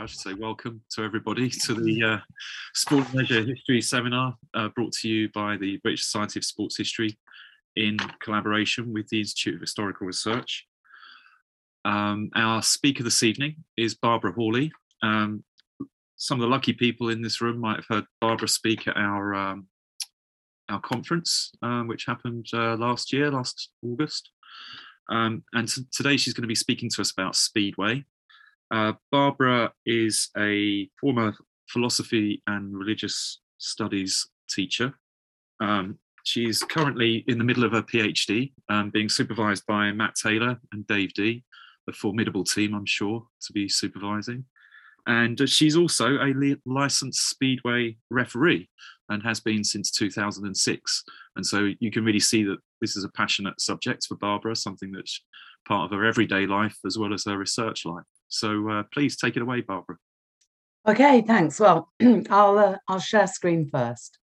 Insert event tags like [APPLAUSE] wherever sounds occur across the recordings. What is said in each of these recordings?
I should say welcome to everybody [LAUGHS] to the uh, Sport and Leisure History Seminar uh, brought to you by the British Society of Sports History in collaboration with the Institute of Historical Research. Um, our speaker this evening is Barbara Hawley. Um, some of the lucky people in this room might have heard Barbara speak at our um, our conference, um, which happened uh, last year, last August. Um, and today she's going to be speaking to us about Speedway. Uh, Barbara is a former philosophy and religious studies teacher. Um, she's currently in the middle of her PhD, um, being supervised by Matt Taylor and Dave Dee, a formidable team, I'm sure, to be supervising. And uh, she's also a licensed Speedway referee and has been since 2006. And so you can really see that this is a passionate subject for Barbara, something that's part of her everyday life as well as her research life. So uh, please take it away, Barbara. Okay, thanks. Well, [CLEARS THROAT] I'll uh, I'll share screen first.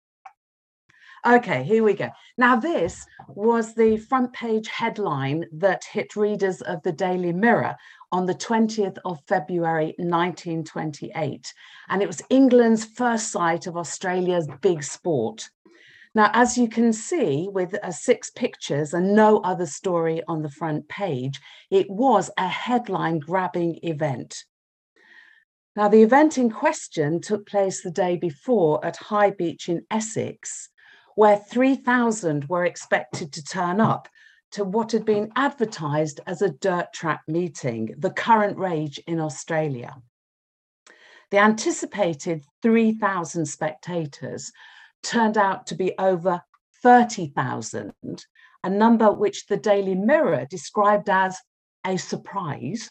Okay, here we go. Now, this was the front page headline that hit readers of the Daily Mirror on the 20th of February 1928. And it was England's first sight of Australia's big sport. Now, as you can see with uh, six pictures and no other story on the front page, it was a headline grabbing event. Now, the event in question took place the day before at High Beach in Essex, where 3,000 were expected to turn up to what had been advertised as a dirt track meeting, the current rage in Australia. The anticipated 3,000 spectators turned out to be over 30,000, a number which the Daily Mirror described as a surprise,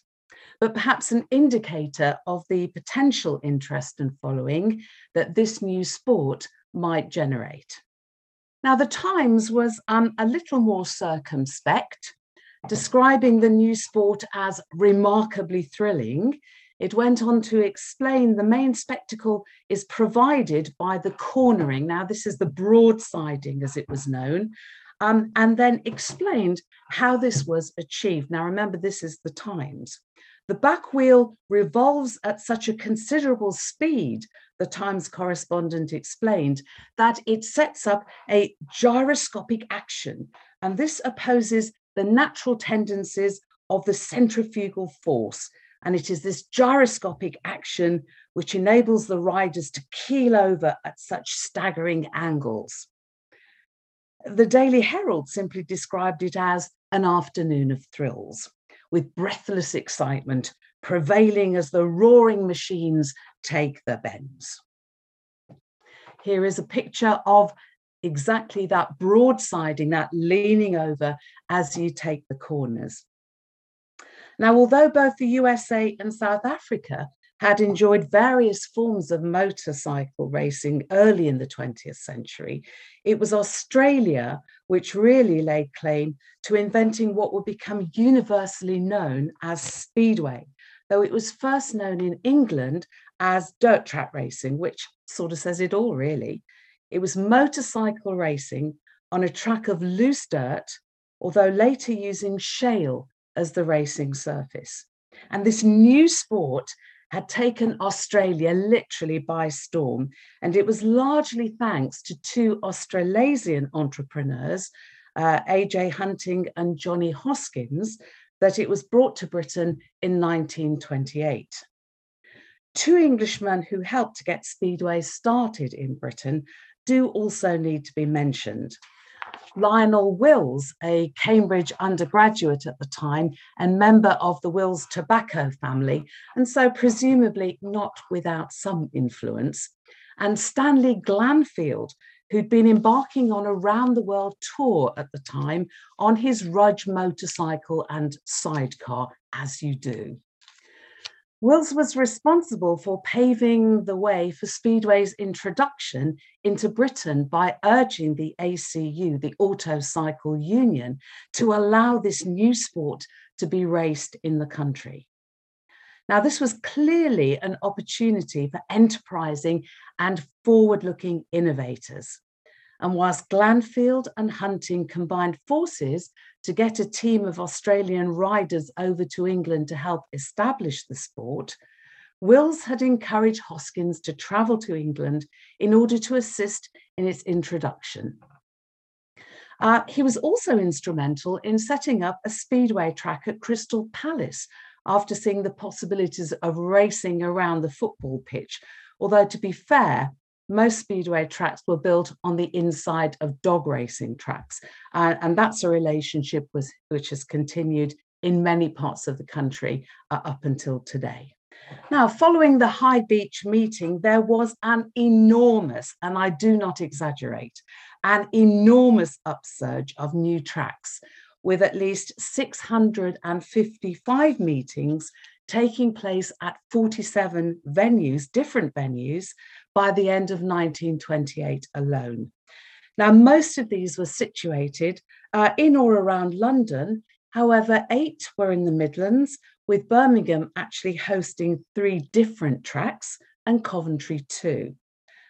but perhaps an indicator of the potential interest and following that this new sport might generate. Now, the Times was um, a little more circumspect, describing the new sport as remarkably thrilling. It went on to explain the main spectacle is provided by the cornering. Now, this is the broadsiding, as it was known, um, and then explained how this was achieved. Now, remember, this is the Times. The back wheel revolves at such a considerable speed, the Times correspondent explained, that it sets up a gyroscopic action, and this opposes the natural tendencies of the centrifugal force. And it is this gyroscopic action which enables the riders to keel over at such staggering angles. The Daily Herald simply described it as an afternoon of thrills with breathless excitement prevailing as the roaring machines take the bends. Here is a picture of exactly that broadsiding, that leaning over as you take the corners. Now, although both the USA and South Africa had enjoyed various forms of motorcycle racing early in the 20th century, it was Australia which really laid claim to inventing what would become universally known as speedway, though it was first known in England as dirt track racing, which sort of says it all, really. It was motorcycle racing on a track of loose dirt, although later using shale as the racing surface. And this new sport had taken Australia literally by storm. And it was largely thanks to two Australasian entrepreneurs, uh, AJ Hunting and Johnny Hoskins, that it was brought to Britain in 1928. Two Englishmen who helped to get Speedway started in Britain do also need to be mentioned. Lionel Wills, a Cambridge undergraduate at the time and member of the Wills tobacco family, and so presumably not without some influence, and Stanley Glanfield, who'd been embarking on a round the world tour at the time on his Rudge motorcycle and sidecar, as you do. Wills was responsible for paving the way for Speedway's introduction into Britain by urging the ACU, the Auto Cycle Union, to allow this new sport to be raced in the country. Now, this was clearly an opportunity for enterprising and forward looking innovators. And whilst Glanfield and Hunting combined forces to get a team of Australian riders over to England to help establish the sport, Wills had encouraged Hoskins to travel to England in order to assist in its introduction. Uh, he was also instrumental in setting up a speedway track at Crystal Palace after seeing the possibilities of racing around the football pitch. Although, to be fair, most speedway tracks were built on the inside of dog racing tracks. Uh, and that's a relationship which has continued in many parts of the country uh, up until today. Now, following the High Beach meeting, there was an enormous, and I do not exaggerate, an enormous upsurge of new tracks, with at least 655 meetings taking place at 47 venues, different venues, by the end of 1928 alone. Now, most of these were situated uh, in or around London. However, eight were in the Midlands, with Birmingham actually hosting three different tracks and Coventry two.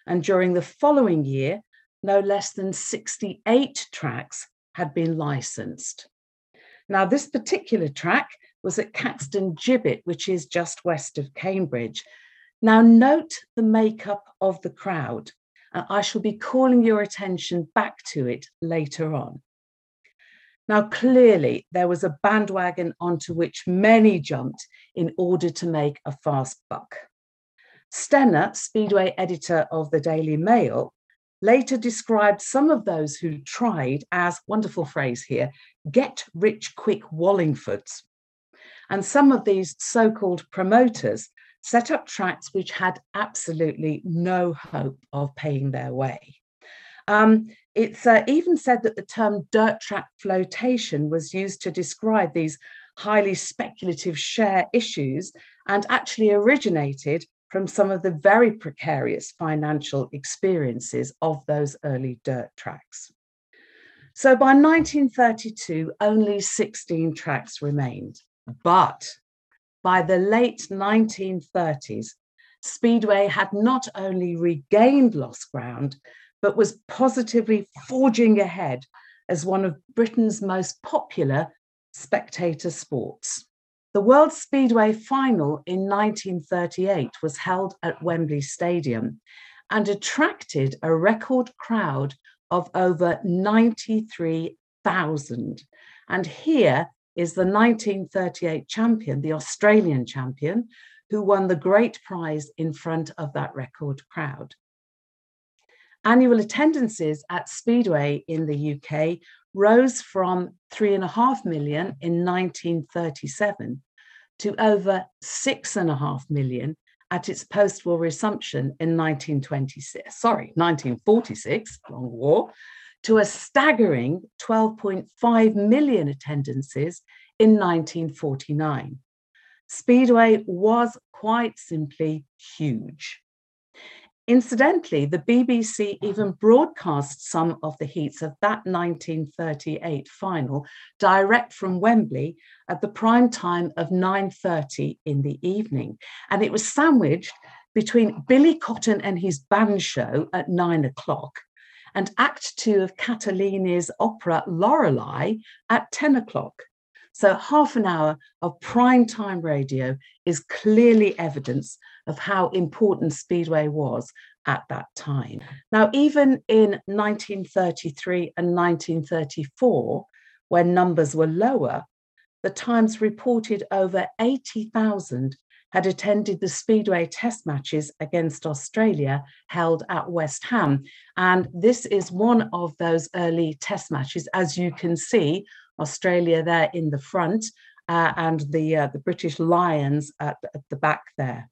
And during the following year, no less than 68 tracks had been licensed. Now, this particular track was at Caxton Gibbet, which is just west of Cambridge. Now, note the makeup of the crowd. I shall be calling your attention back to it later on. Now, clearly, there was a bandwagon onto which many jumped in order to make a fast buck. Stenner, Speedway editor of the Daily Mail, later described some of those who tried as, wonderful phrase here, get rich quick Wallingfords. And some of these so called promoters set up tracks which had absolutely no hope of paying their way. Um, it's uh, even said that the term dirt track flotation was used to describe these highly speculative share issues and actually originated from some of the very precarious financial experiences of those early dirt tracks. So by 1932, only 16 tracks remained. But by the late 1930s, Speedway had not only regained lost ground, but was positively forging ahead as one of Britain's most popular spectator sports. The World Speedway final in 1938 was held at Wembley Stadium and attracted a record crowd of over 93,000. And here is the 1938 champion, the Australian champion, who won the great prize in front of that record crowd. Annual attendances at Speedway in the UK rose from three and a half million in 1937 to over six and a half million at its post-war resumption in 1926, sorry, 1946, long war, to a staggering 12.5 million attendances in 1949. Speedway was quite simply huge. Incidentally, the BBC even broadcast some of the heats of that 1938 final direct from Wembley at the prime time of 9:30 in the evening, and it was sandwiched between Billy Cotton and his band show at nine o'clock and Act Two of Catalani's opera Lorelei at 10 o'clock. So, half an hour of prime time radio is clearly evidence of how important Speedway was at that time. Now, even in 1933 and 1934, when numbers were lower, the Times reported over 80,000 had attended the Speedway test matches against Australia held at West Ham. And this is one of those early test matches, as you can see Australia there in the front, uh, and the uh, the British Lions at, at the back there.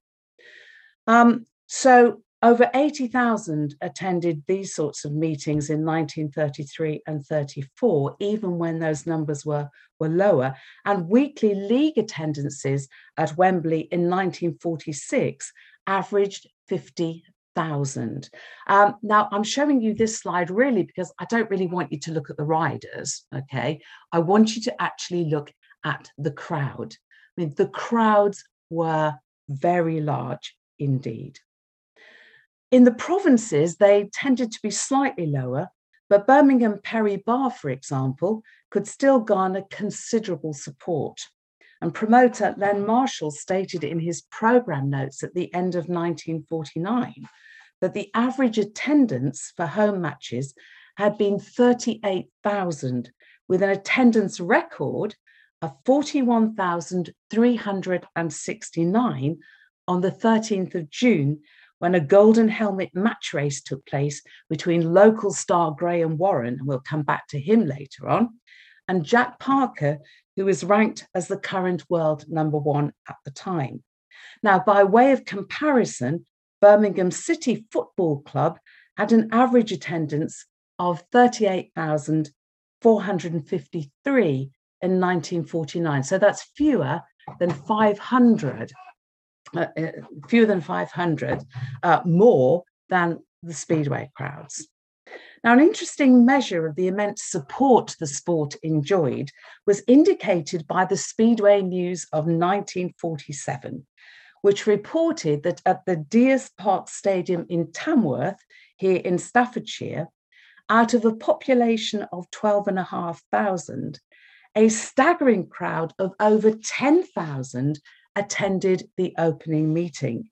Um, so over 80,000 attended these sorts of meetings in 1933 and 34, even when those numbers were, were lower. And weekly league attendances at Wembley in 1946 averaged 50 thousand. Um, now I'm showing you this slide really because I don't really want you to look at the riders. Okay, I want you to actually look at the crowd. I mean, the crowds were very large indeed. In the provinces, they tended to be slightly lower, but Birmingham Perry Barr, for example, could still garner considerable support. And promoter Len Marshall stated in his program notes at the end of 1949 that the average attendance for home matches had been 38,000, with an attendance record of 41,369 on the 13th of June when a golden helmet match race took place between local star Graham Warren, and we'll come back to him later on, and Jack Parker, who was ranked as the current world number one at the time. Now, by way of comparison, Birmingham City Football Club had an average attendance of 38,453 in 1949. So that's fewer than 500, uh, uh, fewer than 500 uh, more than the Speedway crowds. Now, an interesting measure of the immense support the sport enjoyed was indicated by the Speedway News of 1947, which reported that at the Deers Park Stadium in Tamworth, here in Staffordshire, out of a population of 12,500, a staggering crowd of over 10,000 attended the opening meeting.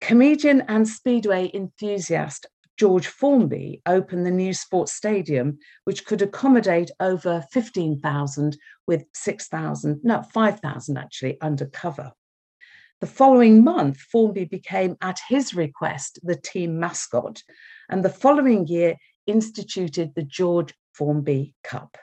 Comedian and Speedway enthusiast George Formby opened the new sports stadium, which could accommodate over 15,000 with 6,000, no, 5,000 actually undercover. The following month, Formby became, at his request, the team mascot, and the following year instituted the George Formby Cup.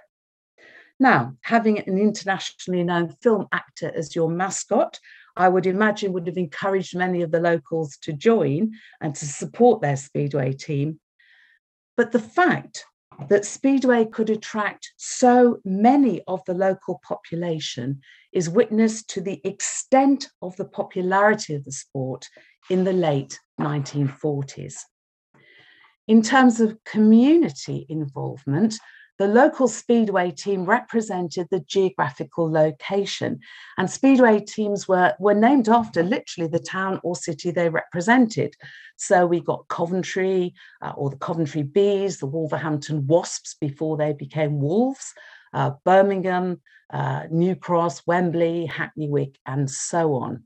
Now, having an internationally known film actor as your mascot, I would imagine would have encouraged many of the locals to join and to support their Speedway team. But the fact that Speedway could attract so many of the local population is witness to the extent of the popularity of the sport in the late 1940s. In terms of community involvement, the local Speedway team represented the geographical location, and Speedway teams were, were named after literally the town or city they represented. So we got Coventry, uh, or the Coventry Bees, the Wolverhampton Wasps before they became Wolves, uh, Birmingham, uh, New Cross, Wembley, Hackney Wick, and so on.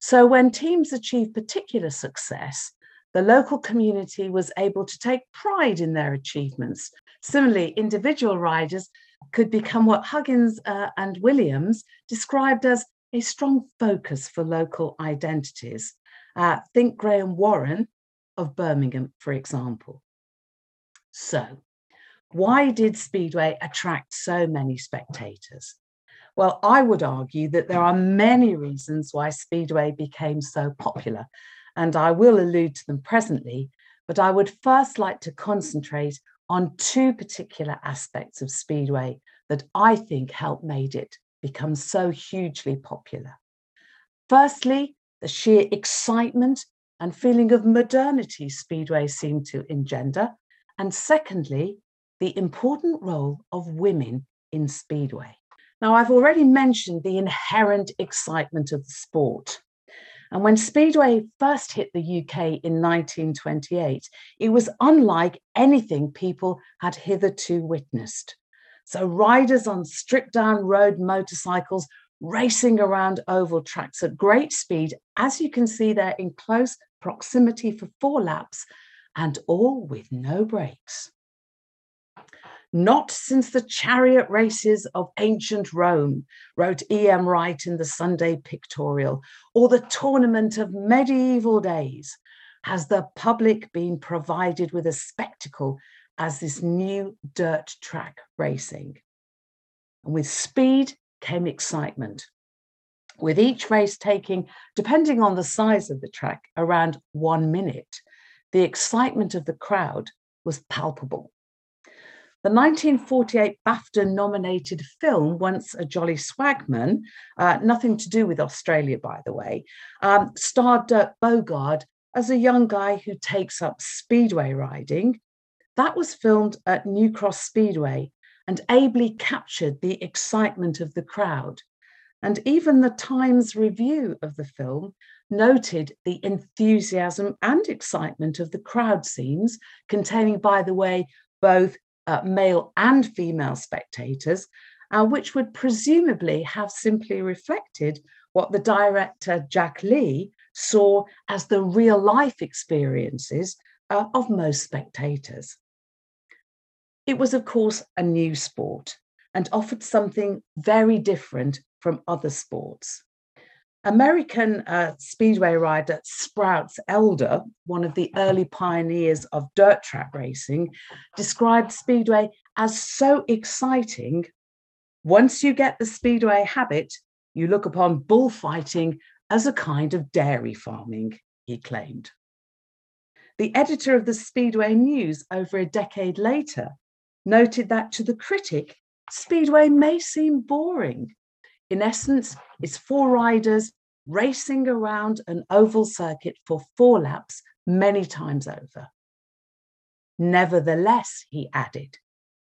So when teams achieve particular success, the local community was able to take pride in their achievements Similarly, individual riders could become what Huggins uh, and Williams described as a strong focus for local identities. Uh, think Graham Warren of Birmingham, for example. So, why did Speedway attract so many spectators? Well, I would argue that there are many reasons why Speedway became so popular, and I will allude to them presently, but I would first like to concentrate on two particular aspects of Speedway that I think helped made it become so hugely popular. Firstly, the sheer excitement and feeling of modernity Speedway seemed to engender. And secondly, the important role of women in Speedway. Now, I've already mentioned the inherent excitement of the sport. And when Speedway first hit the UK in 1928, it was unlike anything people had hitherto witnessed. So, riders on stripped down road motorcycles racing around oval tracks at great speed, as you can see there in close proximity for four laps, and all with no brakes not since the chariot races of ancient Rome, wrote E.M. Wright in the Sunday Pictorial, or the tournament of medieval days, has the public been provided with a spectacle as this new dirt track racing. And with speed came excitement, with each race taking, depending on the size of the track, around one minute. The excitement of the crowd was palpable. The 1948 BAFTA nominated film, Once a Jolly Swagman, uh, nothing to do with Australia, by the way, um, starred Dirk Bogarde as a young guy who takes up speedway riding. That was filmed at New Cross Speedway and ably captured the excitement of the crowd. And even the Times review of the film noted the enthusiasm and excitement of the crowd scenes, containing, by the way, both uh, male and female spectators, uh, which would presumably have simply reflected what the director Jack Lee saw as the real life experiences uh, of most spectators. It was, of course, a new sport and offered something very different from other sports. American uh, speedway rider Sprouts Elder, one of the early pioneers of dirt track racing, described speedway as so exciting. Once you get the speedway habit, you look upon bullfighting as a kind of dairy farming, he claimed. The editor of the Speedway News over a decade later noted that to the critic, Speedway may seem boring. In essence, it's four riders racing around an oval circuit for four laps many times over. Nevertheless, he added,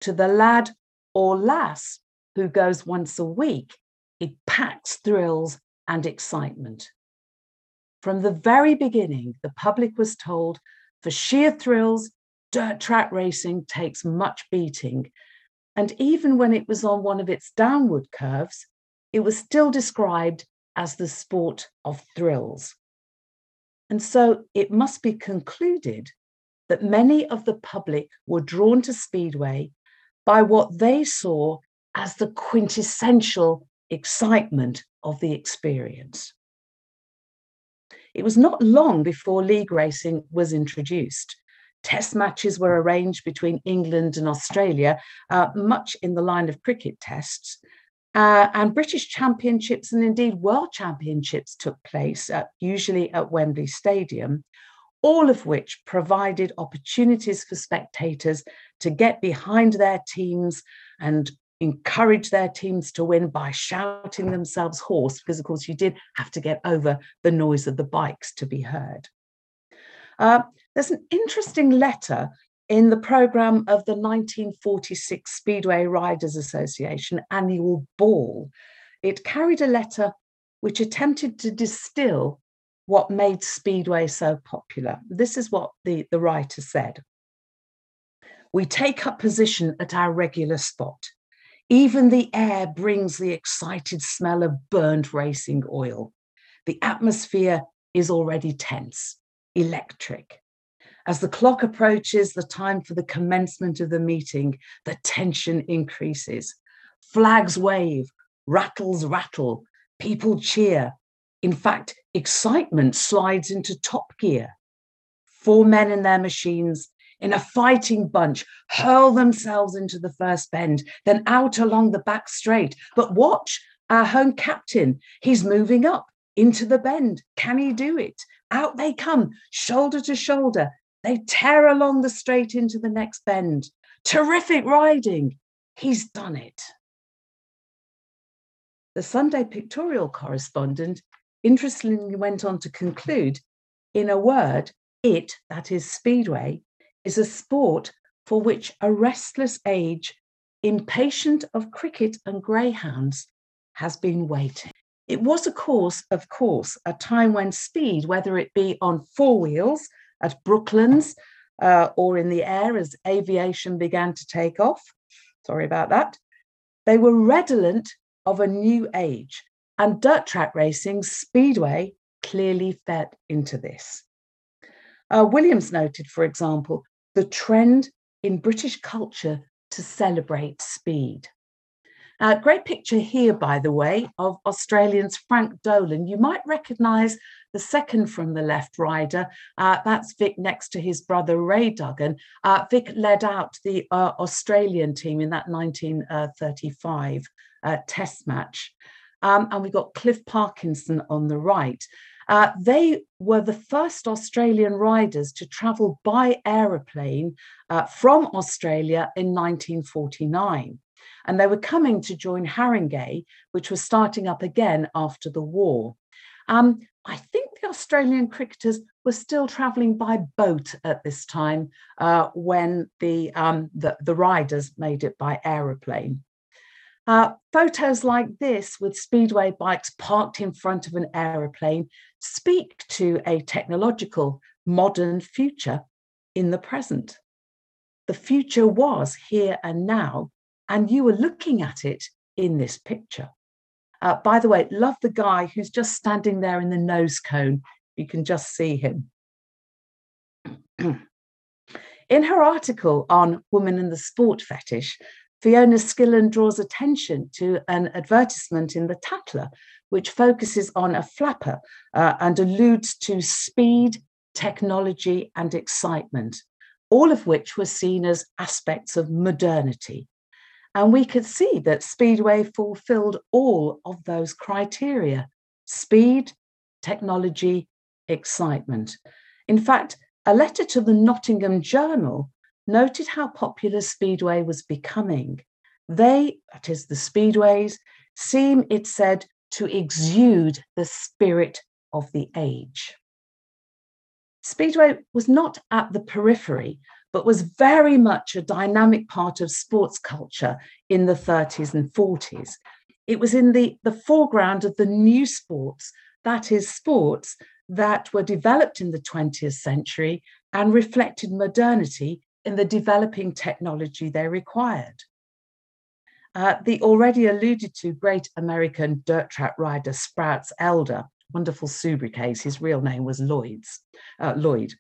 to the lad or lass who goes once a week, it packs thrills and excitement. From the very beginning, the public was told for sheer thrills, dirt track racing takes much beating. And even when it was on one of its downward curves, it was still described as the sport of thrills. And so it must be concluded that many of the public were drawn to Speedway by what they saw as the quintessential excitement of the experience. It was not long before league racing was introduced. Test matches were arranged between England and Australia, uh, much in the line of cricket tests, uh, and British championships and indeed world championships took place, at, usually at Wembley Stadium, all of which provided opportunities for spectators to get behind their teams and encourage their teams to win by shouting themselves hoarse, because of course you did have to get over the noise of the bikes to be heard. Uh, there's an interesting letter in the programme of the 1946 Speedway Riders Association annual ball, it carried a letter which attempted to distill what made Speedway so popular. This is what the, the writer said. We take up position at our regular spot. Even the air brings the excited smell of burned racing oil. The atmosphere is already tense, electric. As the clock approaches the time for the commencement of the meeting, the tension increases. Flags wave, rattles rattle, people cheer. In fact, excitement slides into top gear. Four men in their machines, in a fighting bunch, hurl themselves into the first bend, then out along the back straight. But watch our home captain, he's moving up into the bend. Can he do it? Out they come, shoulder to shoulder, they tear along the straight into the next bend. Terrific riding. He's done it. The Sunday pictorial correspondent interestingly went on to conclude in a word, it, that is Speedway, is a sport for which a restless age, impatient of cricket and greyhounds, has been waiting. It was, of course, of course, a time when speed, whether it be on four wheels at Brooklands uh, or in the air as aviation began to take off. Sorry about that. They were redolent of a new age, and dirt track racing, speedway, clearly fed into this. Uh, Williams noted, for example, the trend in British culture to celebrate speed. Uh, great picture here, by the way, of Australians Frank Dolan. You might recognise the second from the left rider. Uh, that's Vic next to his brother Ray Duggan. Uh, Vic led out the uh, Australian team in that 1935 uh, Test match. Um, and we got Cliff Parkinson on the right. Uh, they were the first Australian riders to travel by aeroplane uh, from Australia in 1949 and they were coming to join Haringey, which was starting up again after the war. Um, I think the Australian cricketers were still travelling by boat at this time uh, when the, um, the, the riders made it by aeroplane. Uh, photos like this with speedway bikes parked in front of an aeroplane speak to a technological modern future in the present. the future was here and now, and you were looking at it in this picture. Uh, by the way, love the guy who's just standing there in the nose cone. You can just see him. [CLEARS THROAT] in her article on Women and the Sport Fetish, Fiona Skillen draws attention to an advertisement in the Tatler, which focuses on a flapper uh, and alludes to speed, technology, and excitement, all of which were seen as aspects of modernity. And we could see that Speedway fulfilled all of those criteria speed, technology, excitement. In fact, a letter to the Nottingham Journal noted how popular Speedway was becoming. They, that is, the Speedways, seem, it said, to exude the spirit of the age. Speedway was not at the periphery, but was very much a dynamic part of sports culture in the 30s and 40s. It was in the, the foreground of the new sports, that is, sports that were developed in the 20th century and reflected modernity in the developing technology they required. Uh, the already alluded to great American dirt track rider Sprouts Elder, wonderful sobriquets, his real name was Lloyd's, uh, Lloyd.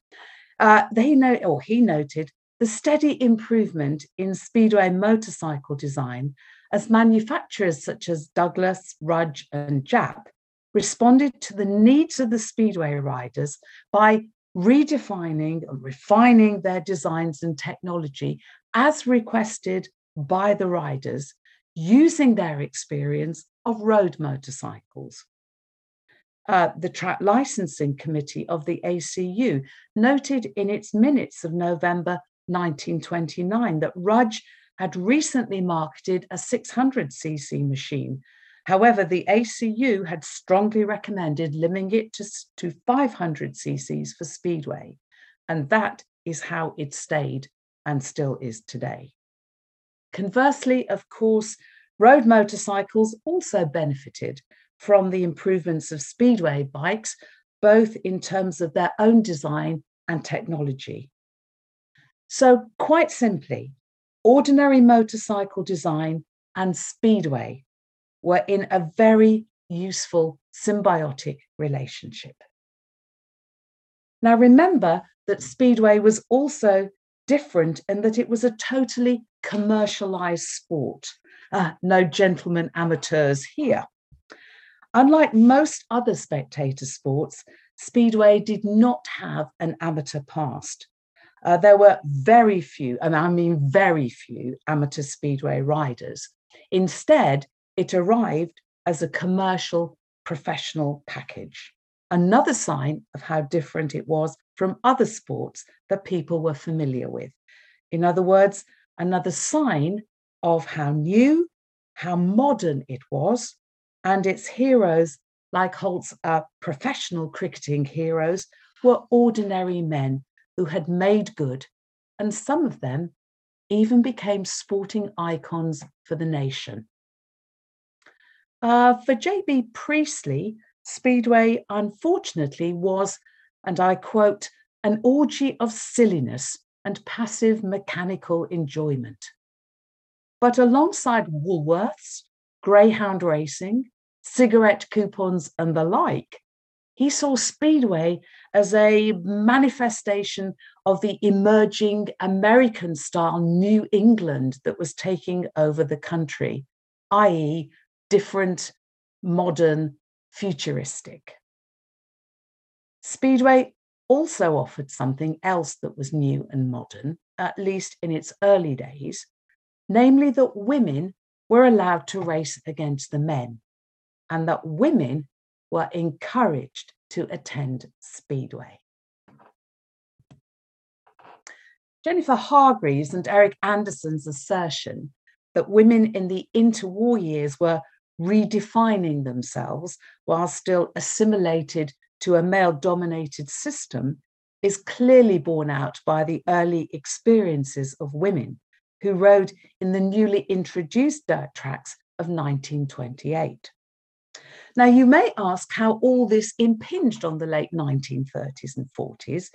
Uh, they know, or he noted, the steady improvement in speedway motorcycle design as manufacturers such as Douglas, Rudge, and Jap responded to the needs of the speedway riders by redefining and refining their designs and technology as requested by the riders using their experience of road motorcycles. Uh, the Track Licensing Committee of the ACU noted in its minutes of November 1929 that Rudge had recently marketed a 600cc machine. However, the ACU had strongly recommended limiting it to, to 500 cc's for Speedway, and that is how it stayed and still is today. Conversely, of course, road motorcycles also benefited from the improvements of speedway bikes, both in terms of their own design and technology. So, quite simply, ordinary motorcycle design and speedway were in a very useful symbiotic relationship. Now, remember that speedway was also different in that it was a totally commercialized sport. Uh, no gentlemen amateurs here. Unlike most other spectator sports, Speedway did not have an amateur past. Uh, there were very few, and I mean very few, amateur Speedway riders. Instead, it arrived as a commercial professional package. Another sign of how different it was from other sports that people were familiar with. In other words, another sign of how new, how modern it was, and its heroes, like Holt's uh, professional cricketing heroes, were ordinary men who had made good, and some of them even became sporting icons for the nation. Uh, for J.B. Priestley, Speedway unfortunately was, and I quote, an orgy of silliness and passive mechanical enjoyment. But alongside Woolworths, Greyhound racing, cigarette coupons, and the like, he saw Speedway as a manifestation of the emerging American style New England that was taking over the country, i.e., different, modern, futuristic. Speedway also offered something else that was new and modern, at least in its early days, namely that women were allowed to race against the men and that women were encouraged to attend Speedway. Jennifer Hargreaves and Eric Anderson's assertion that women in the interwar years were redefining themselves while still assimilated to a male dominated system is clearly borne out by the early experiences of women who rode in the newly introduced dirt tracks of 1928. Now, you may ask how all this impinged on the late 1930s and 40s,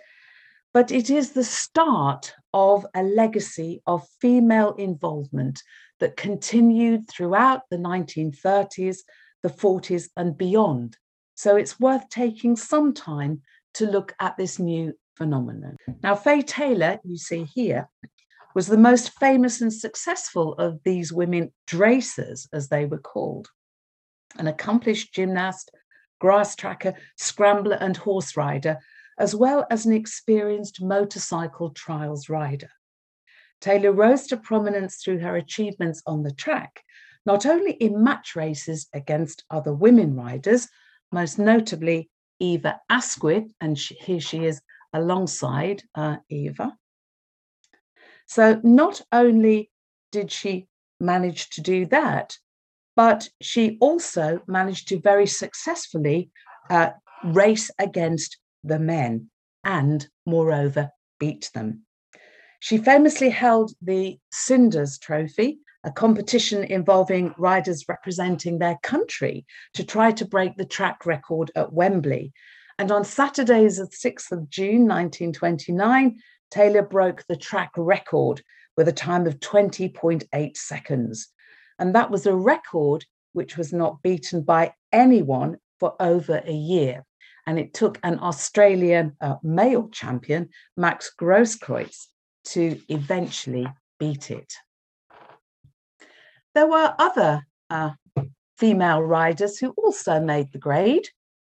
but it is the start of a legacy of female involvement that continued throughout the 1930s, the 40s, and beyond. So it's worth taking some time to look at this new phenomenon. Now, Fay Taylor, you see here, was the most famous and successful of these women dracers, as they were called. An accomplished gymnast, grass tracker, scrambler, and horse rider, as well as an experienced motorcycle trials rider. Taylor rose to prominence through her achievements on the track, not only in match races against other women riders, most notably Eva Asquith, and she, here she is alongside uh, Eva. So not only did she manage to do that, but she also managed to very successfully uh, race against the men and, moreover, beat them. She famously held the Cinders Trophy, a competition involving riders representing their country to try to break the track record at Wembley. And on Saturdays, the 6th of June 1929, Taylor broke the track record with a time of 20.8 seconds. And that was a record which was not beaten by anyone for over a year. And it took an Australian uh, male champion, Max Grosskreutz, to eventually beat it. There were other uh, female riders who also made the grade.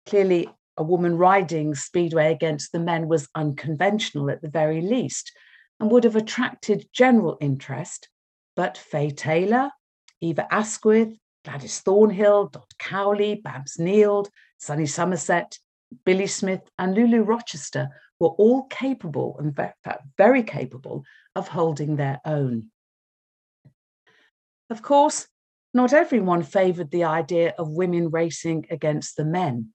Clearly, a woman riding speedway against the men was unconventional at the very least and would have attracted general interest. But Fay Taylor, Eva Asquith, Gladys Thornhill, Dot Cowley, Babs Neild, Sunny Somerset, Billy Smith, and Lulu Rochester were all capable, in fact very capable, of holding their own. Of course, not everyone favoured the idea of women racing against the men.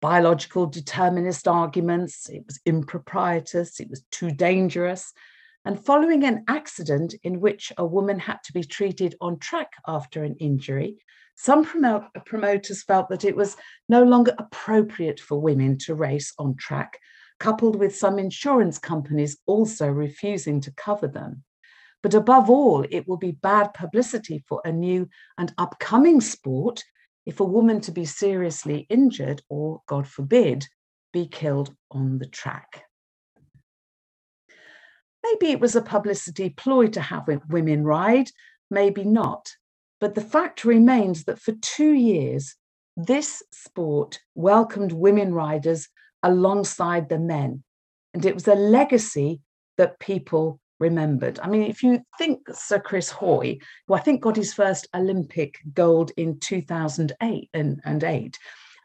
Biological determinist arguments, it was improprietous, it was too dangerous. And following an accident in which a woman had to be treated on track after an injury, some promoters felt that it was no longer appropriate for women to race on track, coupled with some insurance companies also refusing to cover them. But above all, it will be bad publicity for a new and upcoming sport if a woman to be seriously injured or, God forbid, be killed on the track. Maybe it was a publicity ploy to have women ride, maybe not. But the fact remains that for two years, this sport welcomed women riders alongside the men. And it was a legacy that people remembered. I mean, if you think Sir Chris Hoy, who I think got his first Olympic gold in 2008 and, and eight,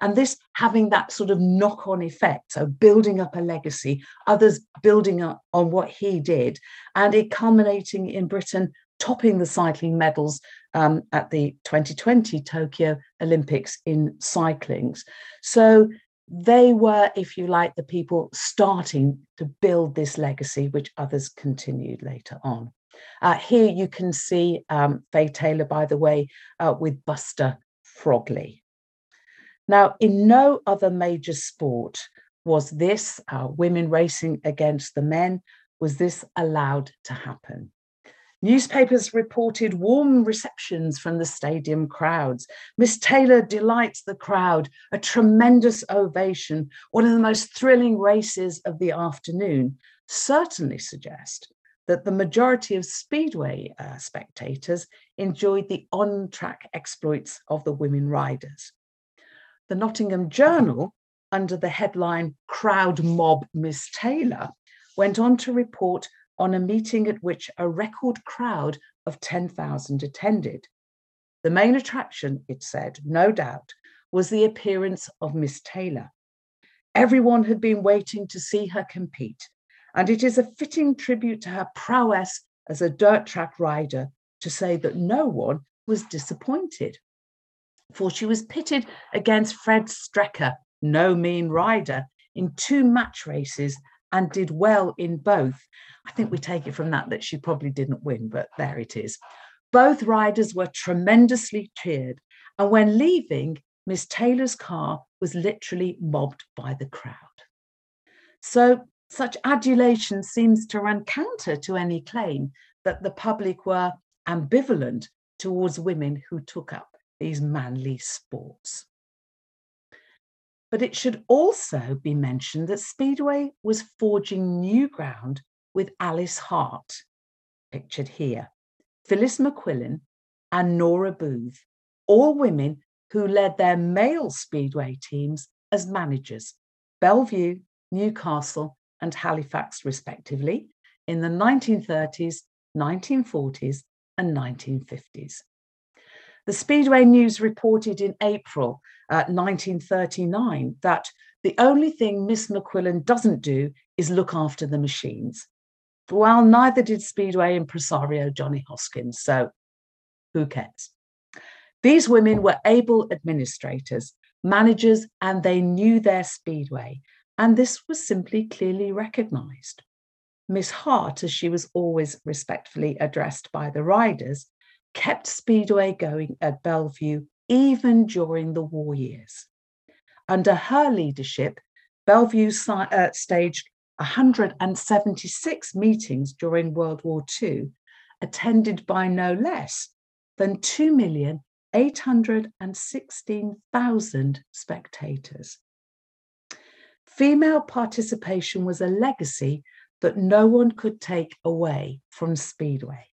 and this having that sort of knock-on effect, so building up a legacy, others building up on what he did, and it culminating in Britain topping the cycling medals um, at the 2020 Tokyo Olympics in cyclings. So they were, if you like, the people starting to build this legacy, which others continued later on. Uh, here you can see um, Fay Taylor, by the way, uh, with Buster Frogley. Now, in no other major sport was this, uh, women racing against the men, was this allowed to happen. Newspapers reported warm receptions from the stadium crowds. Miss Taylor delights the crowd, a tremendous ovation, one of the most thrilling races of the afternoon, certainly suggest that the majority of Speedway uh, spectators enjoyed the on track exploits of the women riders. The Nottingham Journal, under the headline Crowd Mob Miss Taylor, went on to report on a meeting at which a record crowd of 10,000 attended. The main attraction, it said, no doubt, was the appearance of Miss Taylor. Everyone had been waiting to see her compete, and it is a fitting tribute to her prowess as a dirt track rider to say that no one was disappointed. For she was pitted against Fred Strecker, no mean rider, in two match races and did well in both. I think we take it from that that she probably didn't win, but there it is. Both riders were tremendously cheered. And when leaving, Miss Taylor's car was literally mobbed by the crowd. So Such adulation seems to run counter to any claim that the public were ambivalent towards women who took up these manly sports. But it should also be mentioned that Speedway was forging new ground with Alice Hart, pictured here, Phyllis McQuillan, and Nora Booth, all women who led their male Speedway teams as managers, Belle Vue, Newcastle, and Halifax, respectively, in the 1930s, 1940s, and 1950s. The Speedway News reported in April uh, 1939 that the only thing Miss McQuillan doesn't do is look after the machines. Well, neither did Speedway impresario Johnny Hoskins, so who cares? These women were able administrators, managers, and they knew their Speedway, and this was simply clearly recognised. Miss Hart, as she was always respectfully addressed by the riders, kept Speedway going at Belle Vue even during the war years. Under her leadership, Belle Vue uh, staged 176 meetings during World War II, attended by no less than 2,816,000 spectators. Female participation was a legacy that no one could take away from Speedway.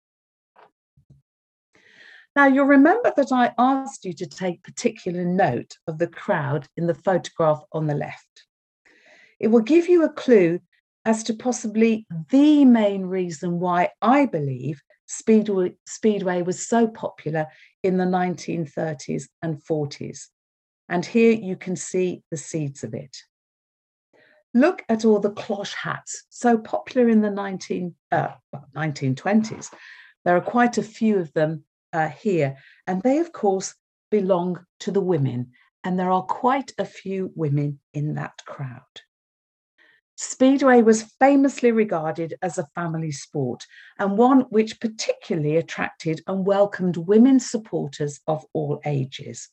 Now, you'll remember that I asked you to take particular note of the crowd in the photograph on the left. It will give you a clue as to possibly the main reason why I believe Speedway, was so popular in the 1930s and 40s. And here you can see the seeds of it. Look at all the cloche hats, so popular in the 19, uh, 1920s. There are quite a few of them uh, here, and they, of course, belong to the women. And there are quite a few women in that crowd. Speedway was famously regarded as a family sport and one which particularly attracted and welcomed women supporters of all ages.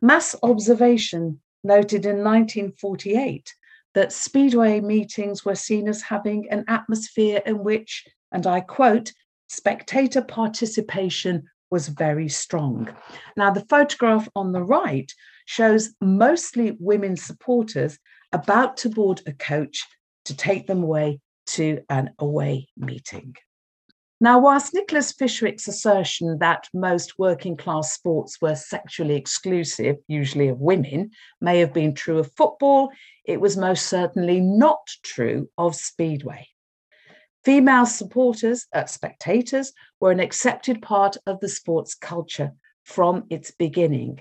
Mass observation noted in 1948 that Speedway meetings were seen as having an atmosphere in which, and I quote, spectator participation was very strong. Now, the photograph on the right shows mostly women supporters about to board a coach to take them away to an away meeting. Now, whilst Nicholas Fishwick's assertion that most working class sports were sexually exclusive, usually of women, may have been true of football, it was most certainly not true of Speedway. Female supporters, uh, spectators, were an accepted part of the sports culture from its beginning.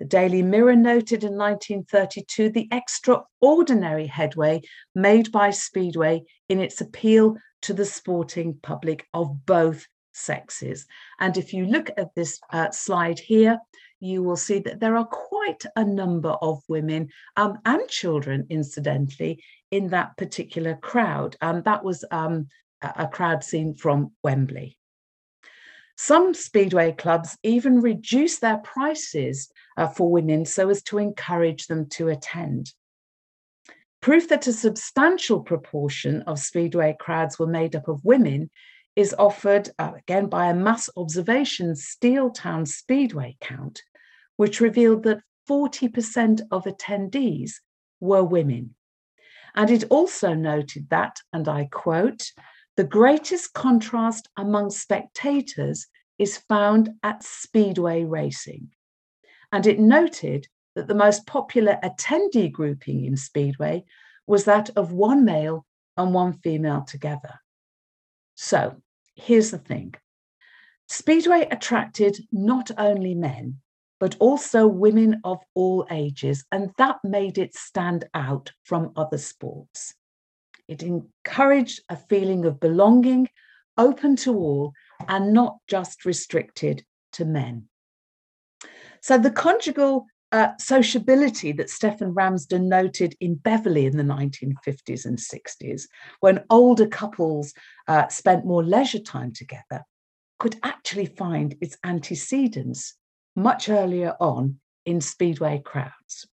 The Daily Mirror noted in 1932 the extraordinary headway made by Speedway in its appeal to the sporting public of both sexes. And if you look at this uh, slide here, you will see that there are quite a number of women um, and children, incidentally, in that particular crowd. Um, that was um, a crowd seen from Wembley. Some Speedway clubs even reduce their prices uh, for women so as to encourage them to attend. Proof that a substantial proportion of Speedway crowds were made up of women is offered uh, again by a mass observation Steel Town Speedway count, which revealed that 40% of attendees were women. And it also noted that, and I quote, the greatest contrast among spectators is found at speedway racing. And it noted that the most popular attendee grouping in Speedway was that of one male and one female together. So here's the thing Speedway attracted not only men, but also women of all ages, and that made it stand out from other sports. It encouraged a feeling of belonging, open to all, and not just restricted to men. So the conjugal uh, sociability that Stephen Ramsden noted in Beverley in the 1950s and 60s, when older couples uh, spent more leisure time together, could actually find its antecedents much earlier on in speedway crowds.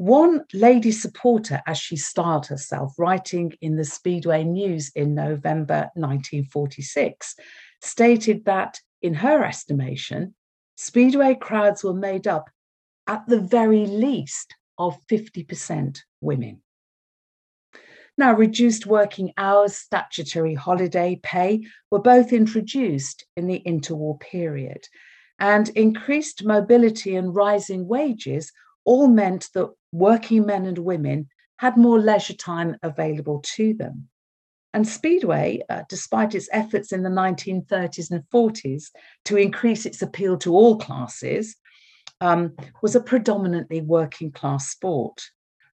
One lady supporter, as she styled herself, writing in the Speedway News in November 1946, stated that, in her estimation, Speedway crowds were made up at the very least of 50% women. Now, reduced working hours, statutory holiday pay were both introduced in the interwar period, and increased mobility and rising wages all meant that working men and women had more leisure time available to them. And Speedway, uh, despite its efforts in the 1930s and 40s to increase its appeal to all classes, um, was a predominantly working class sport.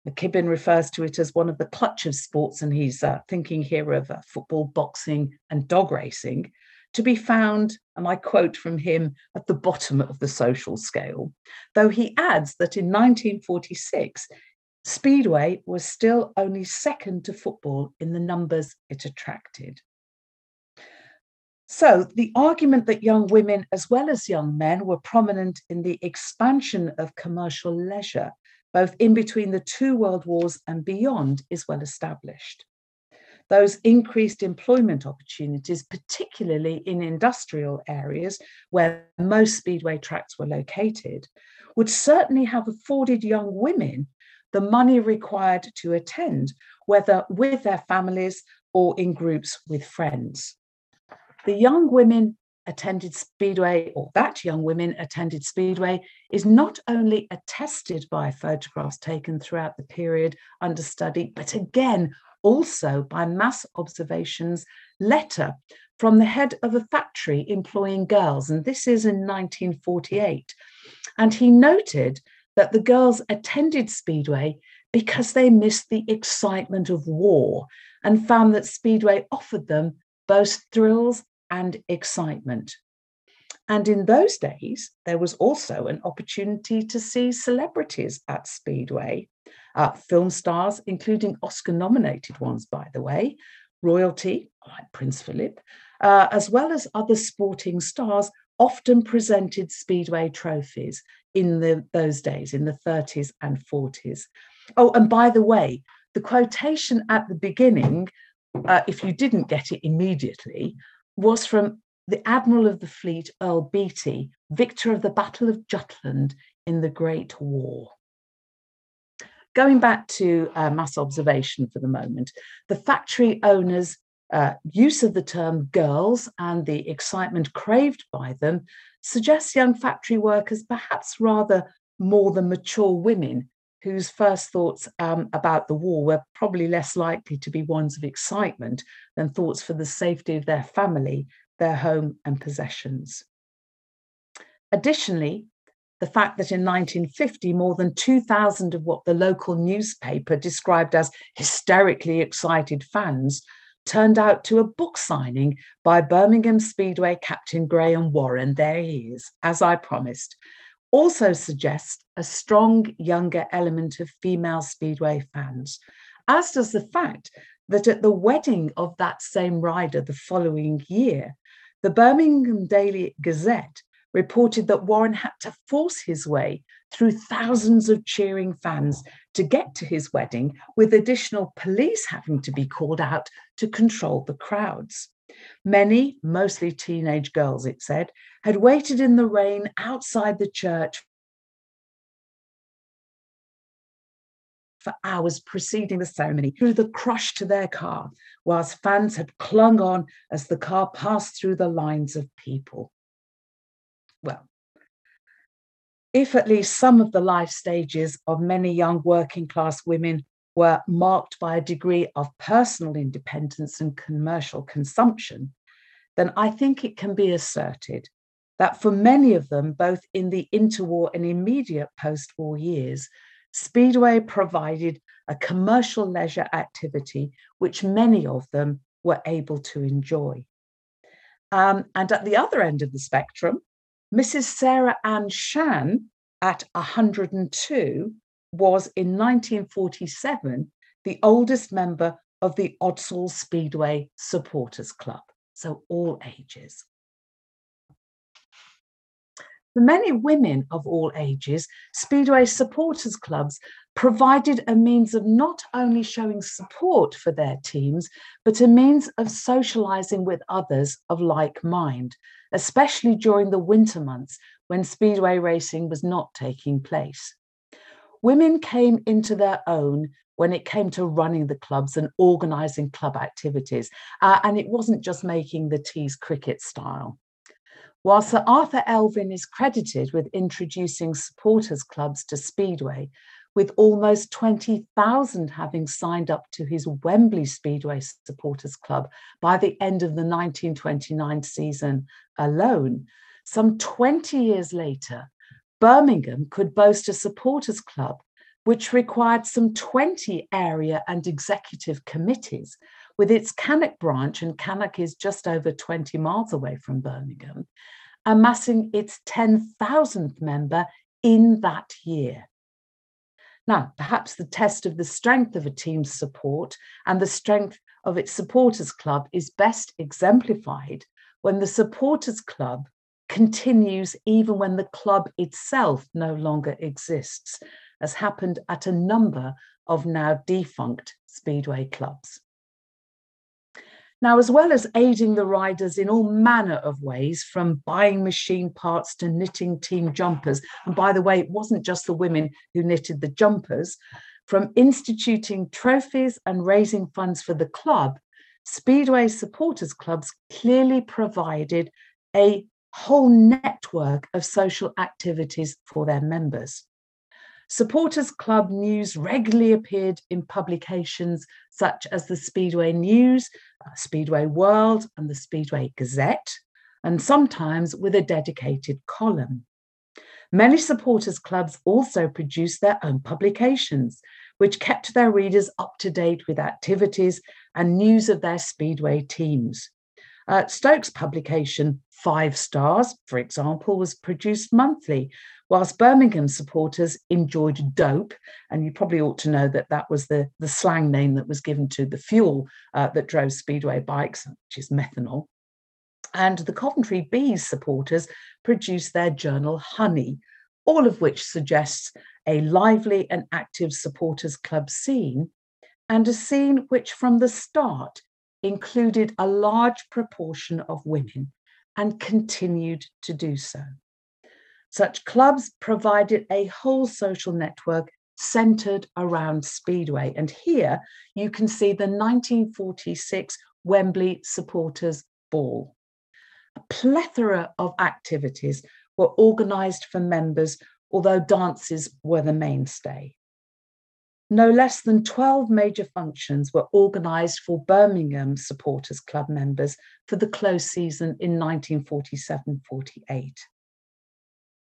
McKibbin refers to it as one of the clutch of sports, and he's uh, thinking here of uh, football, boxing, and dog racing, to be found, and I quote from him, at the bottom of the social scale, though he adds that in 1946, Speedway was still only second to football in the numbers it attracted. So, the argument that young women as well as young men were prominent in the expansion of commercial leisure, both in between the two world wars and beyond, is well established those increased employment opportunities, particularly in industrial areas where most speedway tracks were located, would certainly have afforded young women the money required to attend, whether with their families or in groups with friends. The young women attended Speedway, or that young women attended Speedway, is not only attested by photographs taken throughout the period under study, but again also by mass observations letter from the head of a factory employing girls, and this is in 1948. And he noted that the girls attended Speedway because they missed the excitement of war and found that Speedway offered them both thrills and excitement. And in those days, there was also an opportunity to see celebrities at Speedway uh, film stars, including Oscar nominated ones, by the way, royalty, like Prince Philip, uh, as well as other sporting stars, often presented Speedway trophies in the, those days, in the 30s and 40s. Oh, and by the way, the quotation at the beginning, uh, if you didn't get it immediately, was from the Admiral of the Fleet, Earl Beatty, victor of the Battle of Jutland in the Great War. Going back to uh, mass observation for the moment, the factory owners' uh, use of the term girls and the excitement craved by them suggests young factory workers perhaps rather more than mature women whose first thoughts um, about the war were probably less likely to be ones of excitement than thoughts for the safety of their family, their home, and possessions. Additionally, the fact that in 1950, more than 2,000 of what the local newspaper described as hysterically excited fans turned out to a book signing by Birmingham Speedway captain Graham Warren. There he is, as I promised. Also suggests a strong younger element of female Speedway fans, as does the fact that at the wedding of that same rider the following year, the Birmingham Daily Gazette reported that Warren had to force his way through thousands of cheering fans to get to his wedding, with additional police having to be called out to control the crowds. Many, mostly teenage girls, it said, had waited in the rain outside the church for hours preceding the ceremony through the crush to their car, whilst fans had clung on as the car passed through the lines of people well, if at least some of the life stages of many young working class women were marked by a degree of personal independence and commercial consumption, then I think it can be asserted that for many of them, both in the interwar and immediate post war years, Speedway provided a commercial leisure activity which many of them were able to enjoy. Um, and at the other end of the spectrum, Mrs. Sarah Ann Shan at 102 was in 1947 the oldest member of the Odsal Speedway Supporters Club, so all ages. For many women of all ages, Speedway supporters clubs provided a means of not only showing support for their teams, but a means of socializing with others of like mind, especially during the winter months when Speedway racing was not taking place. Women came into their own when it came to running the clubs and organizing club activities. Uh, and it wasn't just making the teas cricket style. While Sir Arthur Elvin is credited with introducing supporters clubs to Speedway, with almost 20,000 having signed up to his Wembley Speedway Supporters Club by the end of the 1929 season alone. Some 20 years later, Birmingham could boast a supporters club which required some 20 area and executive committees with its Cannock branch, and Cannock is just over 20 miles away from Birmingham, amassing its 10,000th member in that year. Now, perhaps the test of the strength of a team's support and the strength of its supporters club is best exemplified when the supporters club continues even when the club itself no longer exists, as happened at a number of now defunct speedway clubs. Now, as well as aiding the riders in all manner of ways, from buying machine parts to knitting team jumpers, and by the way, it wasn't just the women who knitted the jumpers, from instituting trophies and raising funds for the club, Speedway supporters clubs clearly provided a whole network of social activities for their members. Supporters Club news regularly appeared in publications such as the Speedway News, uh, Speedway World, and the Speedway Gazette, and sometimes with a dedicated column. Many supporters clubs also produced their own publications, which kept their readers up to date with activities and news of their Speedway teams. Uh, Stoke's publication, Five Stars, for example, was produced monthly, whilst Birmingham supporters enjoyed dope. And you probably ought to know that that was the, the slang name that was given to the fuel uh, that drove Speedway bikes, which is methanol. And the Coventry Bees supporters produced their journal Honey, all of which suggests a lively and active supporters club scene, and a scene which from the start included a large proportion of women and continued to do so. Such clubs provided a whole social network centered around Speedway. And here you can see the 1946 Wembley Supporters Ball. A plethora of activities were organised for members, although dances were the mainstay no less than 12 major functions were organised for Birmingham Supporters Club members for the close season in 1947 48.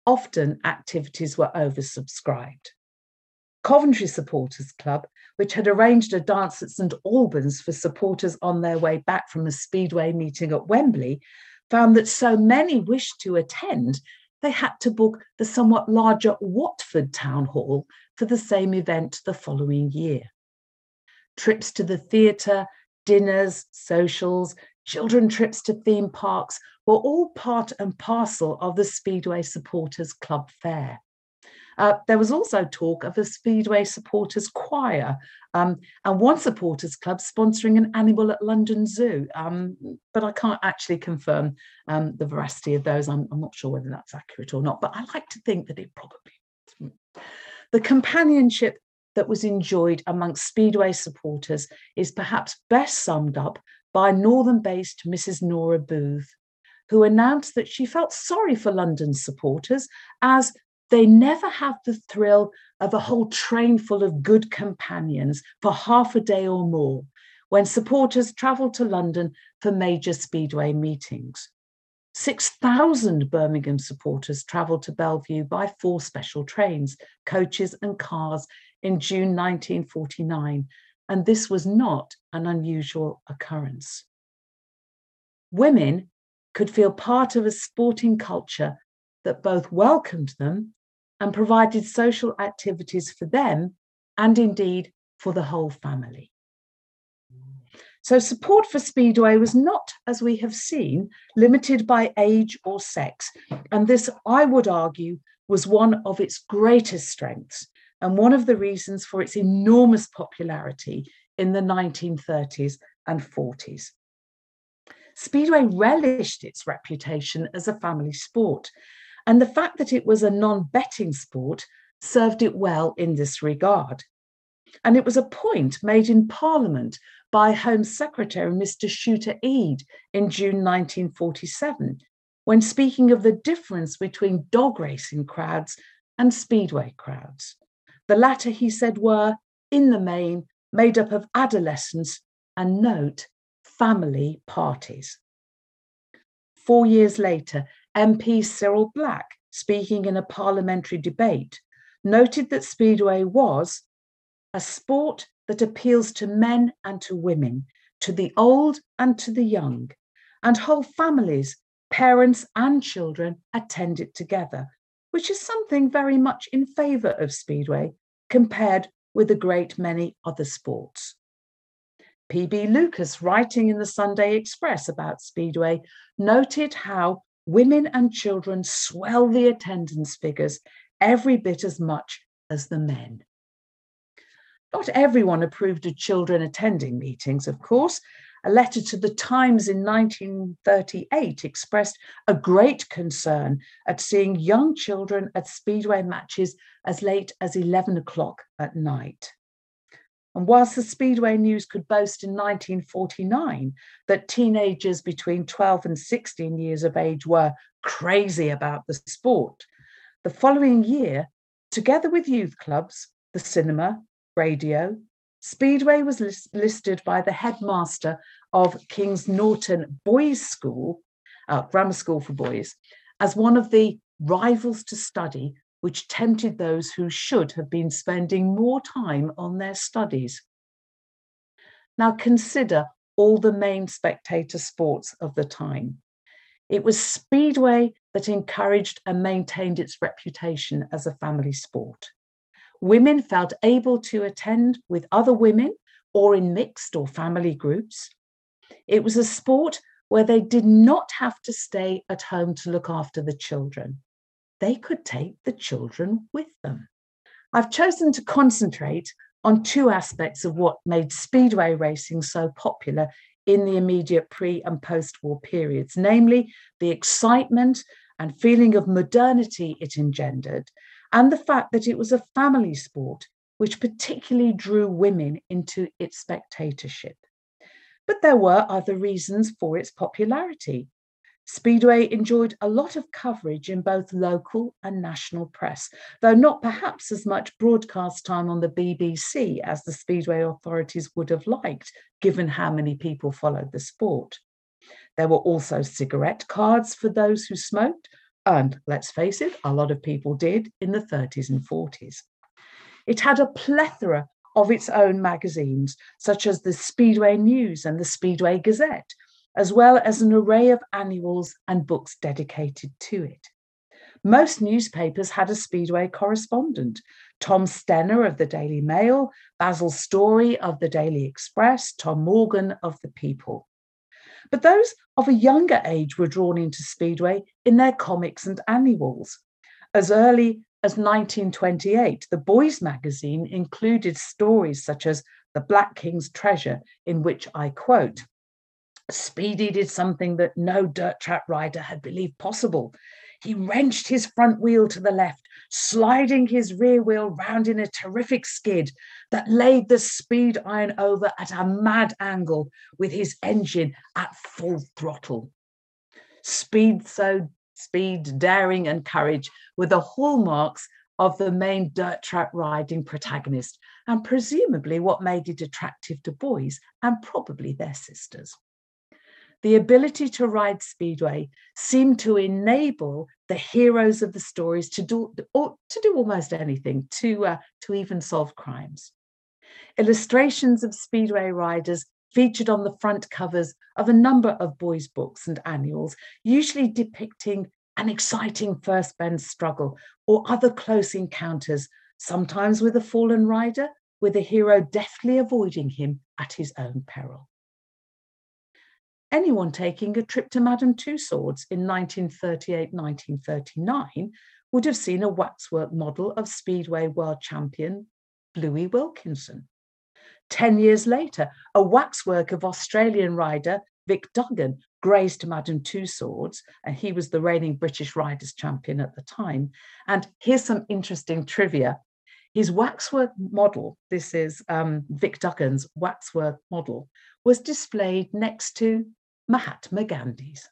Often activities were oversubscribed. Coventry Supporters Club, which had arranged a dance at St Albans for supporters on their way back from a speedway meeting at Wembley, found that so many wished to attend they had to book the somewhat larger Watford Town Hall for the same event the following year. Trips to the theatre, dinners, socials, children trips to theme parks were all part and parcel of the Speedway Supporters Club fair. Uh, there was also talk of a Speedway supporters choir um, and one supporters club sponsoring an animal at London Zoo. Um, but I can't actually confirm um, the veracity of those. I'm, I'm, not sure whether that's accurate or not, but I like to think that it probably. The companionship that was enjoyed amongst Speedway supporters is perhaps best summed up by Northern based Mrs. Nora Booth, who announced that she felt sorry for London supporters as they never have the thrill of a whole train full of good companions for half a day or more when supporters travel to London for major Speedway meetings. 6,000 Birmingham supporters travelled to Belle Vue by four special trains, coaches, and cars in June 1949, and this was not an unusual occurrence. Women could feel part of a sporting culture that both welcomed them and provided social activities for them and indeed for the whole family. So support for Speedway was not, as we have seen, limited by age or sex. And this, I would argue, was one of its greatest strengths and one of the reasons for its enormous popularity in the 1930s and 40s. Speedway relished its reputation as a family sport, and the fact that it was a non betting sport served it well in this regard. And it was a point made in Parliament by Home Secretary Mr. Chuter Ede in June 1947, when speaking of the difference between dog racing crowds and speedway crowds. The latter, he said, were, in the main, made up of adolescents and note, family parties. Four years later, MP Cyril Black, speaking in a parliamentary debate, noted that Speedway was a sport that appeals to men and to women, to the old and to the young, and whole families, parents and children attend it together, which is something very much in favour of Speedway compared with a great many other sports. P.B. Lucas, writing in the Sunday Express about Speedway, noted how women and children swell the attendance figures every bit as much as the men. Not everyone approved of children attending meetings, of course. A letter to the Times in 1938 expressed a great concern at seeing young children at Speedway matches as late as 11 o'clock at night. And whilst the Speedway News could boast in 1949 that teenagers between 12 and 16 years of age were crazy about the sport, the following year, together with youth clubs, the cinema, radio, Speedway was list- listed by the headmaster of King's Norton Boys' School, uh, grammar school for boys, as one of the rivals to study which tempted those who should have been spending more time on their studies. Now consider all the main spectator sports of the time. It was Speedway that encouraged and maintained its reputation as a family sport. Women felt able to attend with other women or in mixed or family groups. It was a sport where they did not have to stay at home to look after the children they could take the children with them. I've chosen to concentrate on two aspects of what made speedway racing so popular in the immediate pre and post war periods, namely the excitement and feeling of modernity it engendered, and the fact that it was a family sport which particularly drew women into its spectatorship. But there were other reasons for its popularity. Speedway enjoyed a lot of coverage in both local and national press, though not perhaps as much broadcast time on the BBC as the Speedway authorities would have liked, given how many people followed the sport. There were also cigarette cards for those who smoked, and let's face it, a lot of people did in the 30s and 40s. It had a plethora of its own magazines, such as the Speedway News and the Speedway Gazette, as well as an array of annuals and books dedicated to it. Most newspapers had a Speedway correspondent Tom Stenner of the Daily Mail, Basil Storey of the Daily Express, Tom Morgan of the People. But those of a younger age were drawn into Speedway in their comics and annuals. As early as 1928, the Boys magazine included stories such as The Black King's Treasure, in which I quote, Speedy did something that no dirt track rider had believed possible. He wrenched his front wheel to the left, sliding his rear wheel round in a terrific skid that laid the speed iron over at a mad angle with his engine at full throttle. Speed, so speed, daring, and courage were the hallmarks of the main dirt track riding protagonist, and presumably what made it attractive to boys and probably their sisters the ability to ride Speedway seemed to enable the heroes of the stories to do, to do almost anything, to, uh, to even solve crimes. Illustrations of Speedway riders featured on the front covers of a number of boys' books and annuals, usually depicting an exciting first bend struggle or other close encounters, sometimes with a fallen rider, with the hero deftly avoiding him at his own peril. anyone taking a trip to Madame Tussauds in 1938 1939 would have seen a waxwork model of Speedway world champion Bluey Wilkinson. Ten years later, a waxwork of Australian rider Vic Duggan graced Madame Tussauds, and he was the reigning British Riders Champion at the time. And here's some interesting trivia. His waxwork model, this is um, Vic Duggan's waxwork model, was displayed next to Mahatma Gandhi's.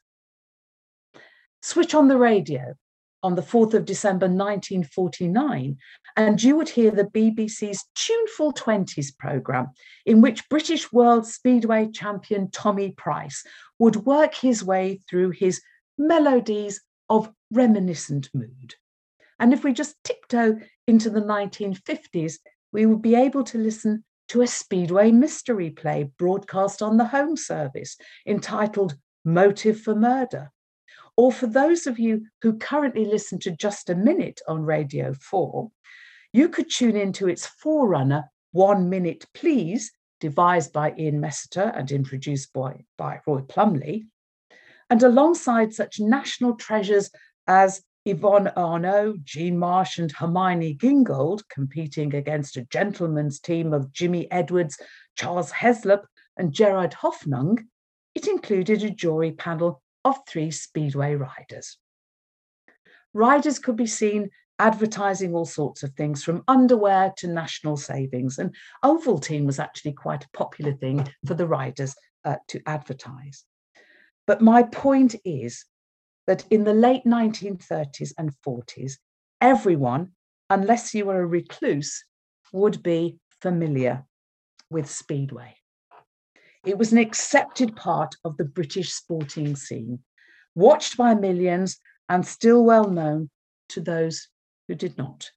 Switch on the radio on the 4th of December 1949, and you would hear the BBC's Tuneful 20s programme, in which British World Speedway champion Tommy Price would work his way through his melodies of reminiscent mood. And if we just tiptoe into the 1950s, we would be able to listen to a Speedway mystery play broadcast on the home service entitled Motive for Murder or for those of you who currently listen to Just a Minute on Radio 4, you could tune into its forerunner, One Minute Please, devised by Ian Messiter and introduced by, by Roy Plomley. And alongside such national treasures as Yvonne Arnaud, Jean Marsh, and Hermione Gingold competing against a gentleman's team of Jimmy Edwards, Charles Heslop, and Gerard Hoffnung, it included a jury panel of three Speedway riders. Riders could be seen advertising all sorts of things from underwear to national savings. And Ovaltine was actually quite a popular thing for the riders uh, to advertise. But my point is that in the late 1930s and 40s, everyone, unless you were a recluse, would be familiar with Speedway. It was an accepted part of the British sporting scene, watched by millions and still well known to those who did not.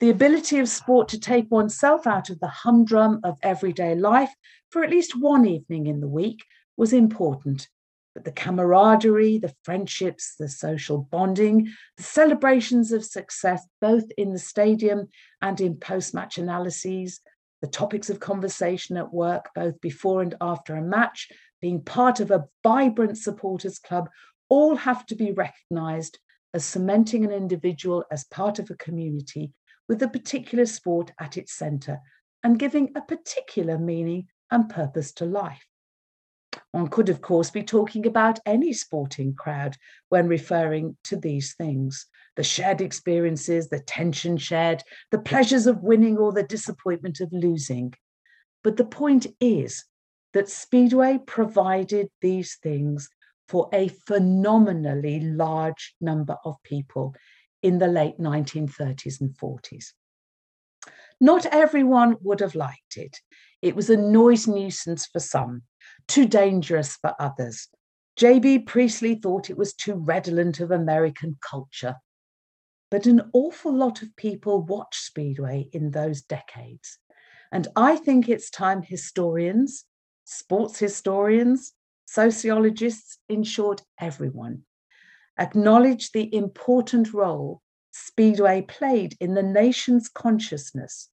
The ability of sport to take oneself out of the humdrum of everyday life for at least one evening in the week was important. But the camaraderie, the friendships, the social bonding, the celebrations of success, both in the stadium and in post match analyses, the topics of conversation at work, both before and after a match, being part of a vibrant supporters club, all have to be recognised as cementing an individual as part of a community with a particular sport at its centre and giving a particular meaning and purpose to life. One could, of course, be talking about any sporting crowd when referring to these things the shared experiences, the tension shared, the pleasures of winning or the disappointment of losing. But the point is that Speedway provided these things for a phenomenally large number of people in the late 1930s and 40s. Not everyone would have liked it. It was a noise nuisance for some, too dangerous for others. J.B. Priestley thought it was too redolent of American culture. But an awful lot of people watched Speedway in those decades. And I think it's time historians, sports historians, sociologists, in short, everyone, acknowledge the important role Speedway played in the nation's consciousness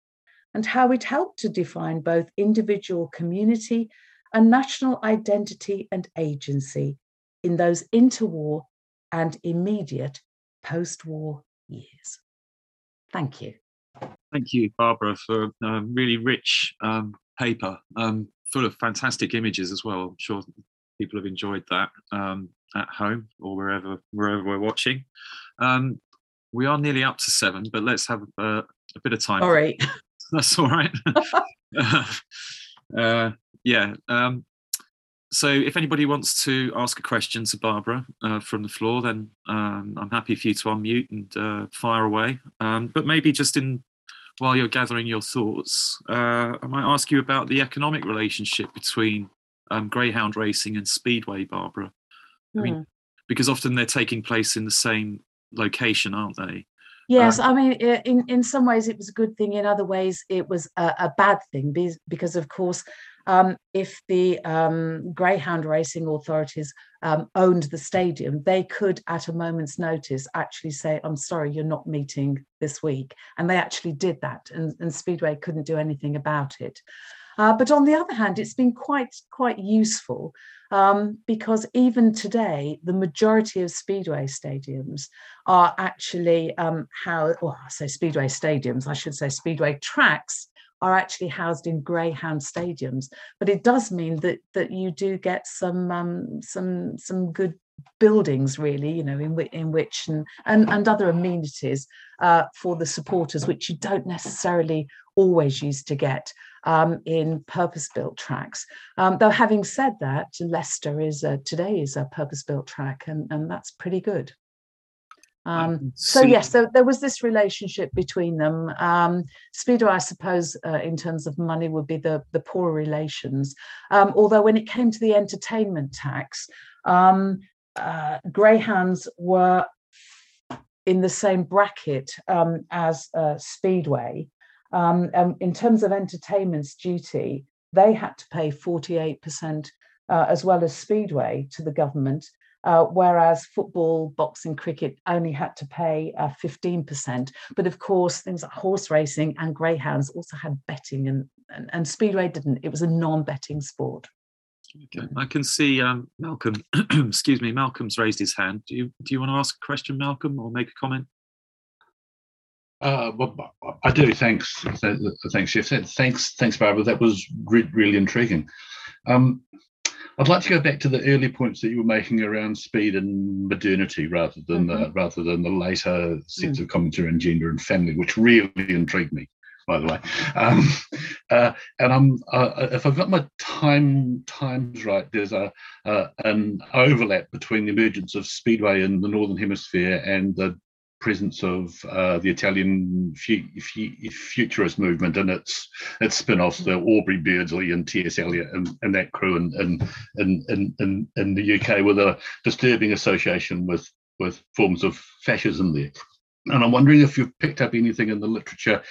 and how it helped to define both individual community and national identity and agency in those interwar and immediate post war years. Thank you. Thank you, Barbara, for a um, really rich um, paper, um, full of fantastic images as well. I'm sure people have enjoyed that um, at home or wherever wherever we're watching. Um, we are nearly up to seven, but let's have uh, a bit of time. All right. [LAUGHS] That's all right. [LAUGHS] uh, yeah. Um, so if anybody wants to ask a question to Barbara uh, from the floor, then um, I'm happy for you to unmute and uh, fire away. Um, but maybe just in while you're gathering your thoughts, uh, I might ask you about the economic relationship between um, greyhound racing and speedway, Barbara. I mean, hmm. because often they're taking place in the same location, aren't they? Yes, um, I mean, in in some ways it was a good thing. In other ways, it was a, a bad thing because, because, of course, um, if the um, greyhound racing authorities um, owned the stadium, they could, at a moment's notice, actually say, "I'm sorry, you're not meeting this week," and they actually did that, and, and Speedway couldn't do anything about it. Uh, but on the other hand, it's been quite quite useful um, because even today, the majority of speedway stadiums are actually um, how, well, I say speedway stadiums, I should say speedway tracks are actually housed in greyhound stadiums. But it does mean that that you do get some um, some some good buildings really you know in, which in which and, and, and other amenities uh, for the supporters which you don't necessarily always used to get um, in purpose-built tracks. Um, though having said that, Leicester is a, today is a purpose-built track, and, and that's pretty good. Um, so yes, so there was this relationship between them. Um, Speedway, I suppose, uh, in terms of money, would be the the poor relations. Um, although when it came to the entertainment tax, um, uh, greyhounds were in the same bracket um, as uh, Speedway. Um, and in terms of entertainment's duty, they had to pay 48% uh, as well as Speedway to the government, uh, whereas football, boxing, cricket only had to pay uh, 15%. But of course, things like horse racing and greyhounds also had betting, and, and, and Speedway didn't. It was a non betting sport. Okay, I can see um, Malcolm. [CLEARS THROAT] excuse me, Malcolm's raised his hand. Do you do you want to ask a question, Malcolm, or make a comment? Uh, well, I do. Thanks, thanks, Jeff. Thanks, thanks, Barbara. That was re- really intriguing. Um, I'd like to go back to the early points that you were making around speed and modernity, rather than mm-hmm. the rather than the later sets mm. of commentary on gender and family, which really intrigued me. By the way, um, uh, and I'm uh, if I've got my time times right, there's a uh, an overlap between the emergence of speedway in the northern hemisphere and the presence of uh, the Italian fu- fu- futurist movement and its its spin-offs, the Aubrey Beardsley and T.S. Eliot and, and that crew in, in, in, in, in the UK with a disturbing association with, with forms of fascism there. And I'm wondering if you've picked up anything in the literature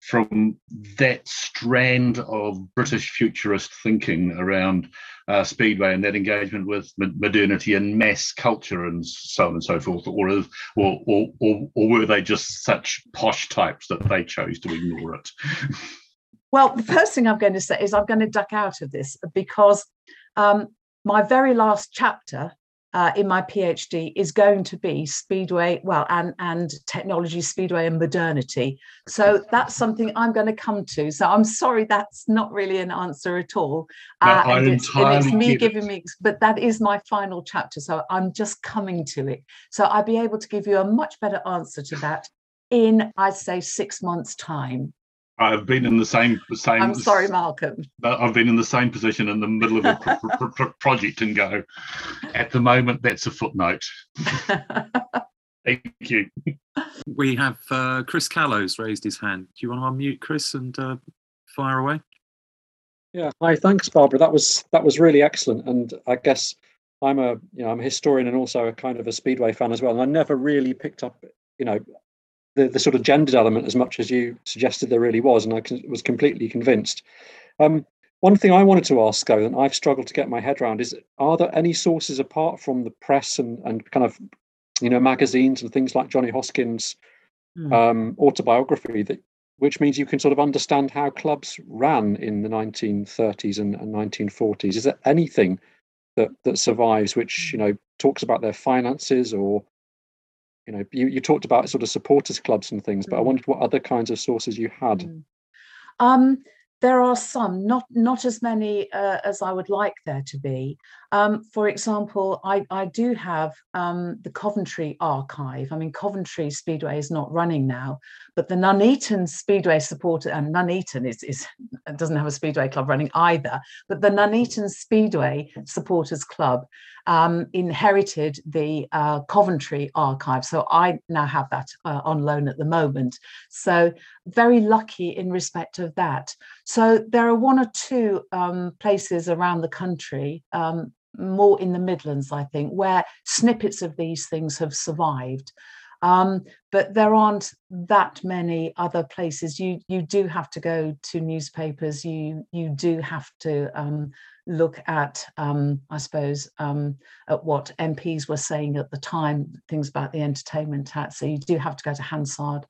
from that strand of British futurist thinking around uh, Speedway and that engagement with modernity and mass culture and so on and so forth, or, or, or, or, or were they just such posh types that they chose to ignore it? [LAUGHS] Well, the first thing I'm going to say is I'm going to duck out of this because um, my very last chapter uh, in my PhD is going to be speedway, well, and and technology, speedway, and modernity. So that's something I'm going to come to. So I'm sorry, that's not really an answer at all. Uh, no, and, it's, and, it's, me giving me, but that is my final chapter. So I'm just coming to it. So I'll be able to give you a much better answer to that in, I'd say, six months' time. I've been in the same same. I'm sorry, Malcolm. I've been in the same position in the middle of a pro- pro- project and go. At the moment, that's a footnote. [LAUGHS] Thank you. We have uh, Chris Callows raised his hand. Do you want to unmute Chris and uh, fire away? Yeah. Hi. Thanks, Barbara. That was that was really excellent. And I guess I'm a you know I'm a historian and also a kind of a speedway fan as well. And I never really picked up you know the, the sort of gendered element as much as you suggested there really was, and I was completely convinced. Um, one thing I wanted to ask, though, and I've struggled to get my head around, is are there any sources apart from the press and, and kind of, you know, magazines and things like Johnny Hoskins' mm. um, autobiography that which means you can sort of understand how clubs ran in the 1930s and, and 1940s. Is there anything that that survives which you know talks about their finances or you know you, you talked about sort of supporters clubs and things but i mm. wondered what other kinds of sources you had mm. um, there are some, not not as many uh, as I would like there to be. Um, for example, I, I do have um, the Coventry archive. I mean, Coventry Speedway is not running now, but the Nuneaton Speedway supporter, and Nuneaton is, is [LAUGHS] doesn't have a Speedway club running either, but the Nuneaton Speedway Supporters Club um, inherited the uh, Coventry archive. So I now have that uh, on loan at the moment. So very lucky in respect of that. So there are one or two um, places around the country, um, more in the Midlands, I think, where snippets of these things have survived. Um, but there aren't that many other places. You you do have to go to newspapers. You you do have to um, look at, um, I suppose, um, at what MPs were saying at the time, things about the entertainment tax. So you do have to go to Hansard.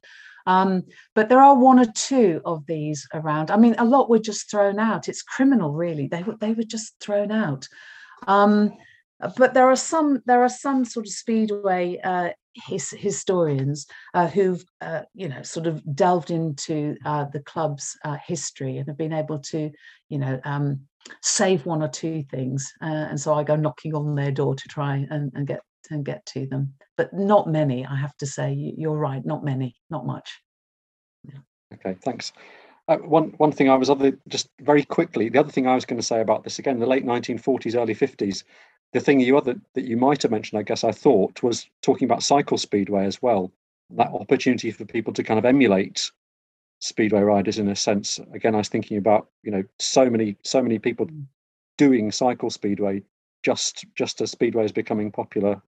Um, but there are one or two of these around. I mean, a lot were just thrown out. It's criminal, really. They were they were just thrown out. Um, but there are some there are some sort of speedway uh, his, historians uh, who've uh, you know sort of delved into uh, the club's uh, history and have been able to you know um, save one or two things. Uh, and so I go knocking on their door to try and, and get and get to them. But not many I have to say. You're right. Not many. Not much. Yeah. okay thanks uh, one one thing I was other just very quickly. The other thing I was going to say about this again, the late 1940s, early 50s. The thing you other that you might have mentioned, I guess I thought, was talking about cycle speedway as well. That opportunity for people to kind of emulate speedway riders in a sense. Again, I was thinking about you know so many so many people doing cycle speedway just just as speedway is becoming popular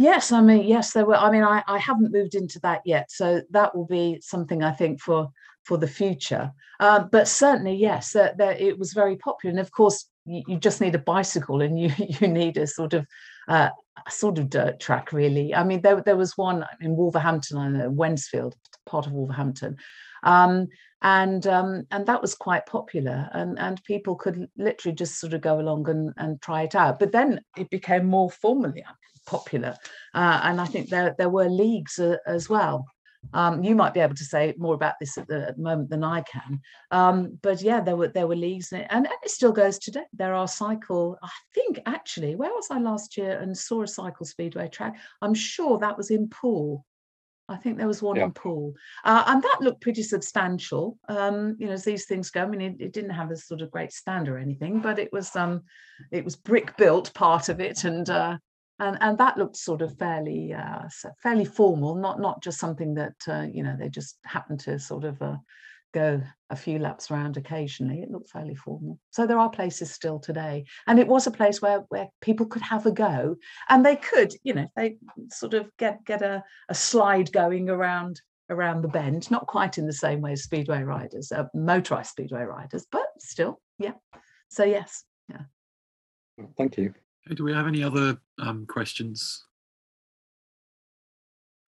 Yes, I mean, yes, there were. I mean, I, I haven't moved into that yet, so that will be something I think for for the future. Uh, but certainly, yes, that, that it was very popular. And of course, you, you, just need a bicycle, and you [LAUGHS] you need a sort of uh, a sort of dirt track, really. I mean, there there was one in Wolverhampton, I know, Wednesfield, part of Wolverhampton, um, and um, and that was quite popular, and and people could literally just sort of go along and and try it out. But then it became more formally popular. Uh, and I think there, there were leagues uh, as well. Um, you might be able to say more about this at the, at the moment than I can. Um, but yeah, there were there were leagues, and, and, it still goes today. There are cycle. I think actually, where was I last year and saw a cycle speedway track? I'm sure that was in Poole. I think there was one yeah. in Poole, uh, and that looked pretty substantial. Um, you know, as these things go. I mean, it, it, didn't have a sort of great stand or anything, but it was um, it was brick built part of it, and uh, and and that looked sort of fairly uh, fairly formal, not not just something that uh, you know they just happened to sort of uh, go a few laps around occasionally. It looked fairly formal. So there are places still today, and it was a place where where people could have a go, and they could, you know, they sort of get get a, a slide going around around the bend, not quite in the same way as speedway riders, uh, motorized speedway riders, but still, yeah. So yes, yeah. Thank you. Do we have any other um, questions?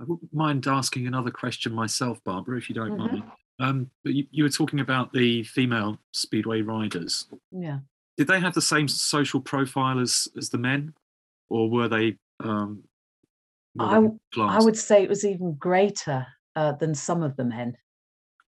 I wouldn't mind asking another question myself, Barbara, if you don't mm-hmm. mind. Um, but you, you, were talking about the female speedway riders. Yeah. Did they have the same social profile as as the men, or were they? Um, I, I would say it was even greater uh, than some of the men,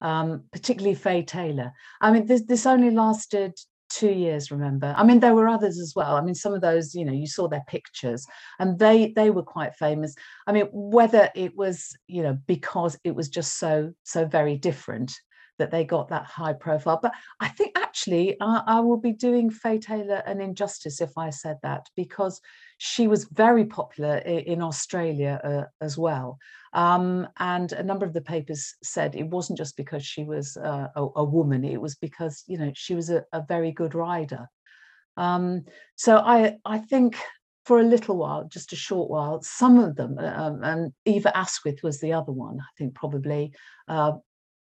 um, particularly Fay Taylor. I mean, this this only lasted two years remember? I mean there were others as well. I mean some of those you know you saw their pictures and they they were quite famous. I mean whether it was you know because it was just so so very different that they got that high profile but i think actually I, I will be doing fay taylor an injustice if i said that because she was very popular in, Australia uh, as well. Um, and a number of the papers said it wasn't just because she was uh, a, a, woman, it was because, you know, she was a, a very good rider. Um, so I, I think for a little while, just a short while, some of them, uh, um, and Eva Asquith was the other one, I think probably, uh,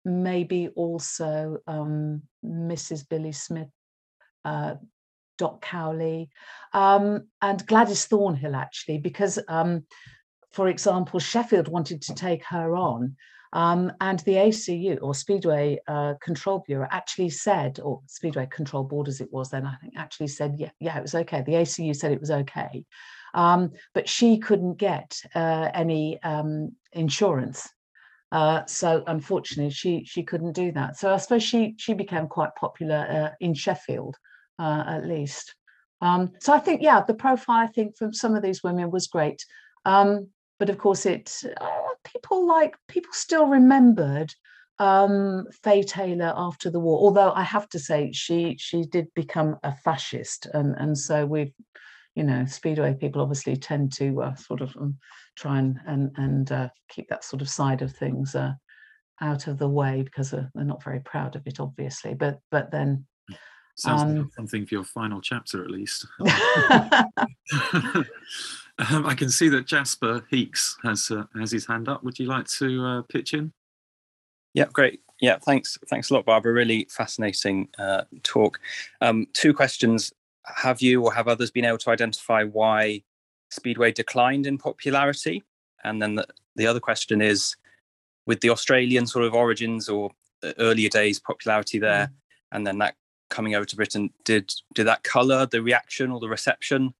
maybe also Mrs. Um, Billy Smith, uh, Dot Cowley, um, and Gladys Thornhill, actually, because, um, for example, Sheffield wanted to take her on. Um, and the ACU or Speedway uh, Control Bureau actually said, or Speedway Control Board as it was then, I think actually said, yeah, yeah, it was okay. The ACU said it was okay. Um, but she couldn't get uh, any um, insurance uh, so unfortunately, she she couldn't do that. So I suppose she she became quite popular uh, in Sheffield uh, at least. Um, so I think, yeah, the profile I think from some of these women was great. Um, but of course, it uh, people like people still remembered um, Fay Taylor after the war. Although I have to say, she she did become a fascist, and and so we've, you know, speedway people obviously tend to uh, sort of um, try and and and uh, keep that sort of side of things uh, out of the way because uh, they're not very proud of it, obviously. But but then Sounds um, like something for your final chapter, at least. [LAUGHS] [LAUGHS] um, I can see that Jasper Heeks has uh, has his hand up. Would you like to uh, pitch in? Yeah, great. Yeah, thanks. Thanks a lot, Barbara. Really fascinating uh, talk. Um, two questions: Have you or have others been able to identify why Speedway declined in popularity? And then the, the other question is, with the Australian sort of origins or uh, earlier days popularity there, mm. and then that coming over to Britain, did did that colour the reaction or the reception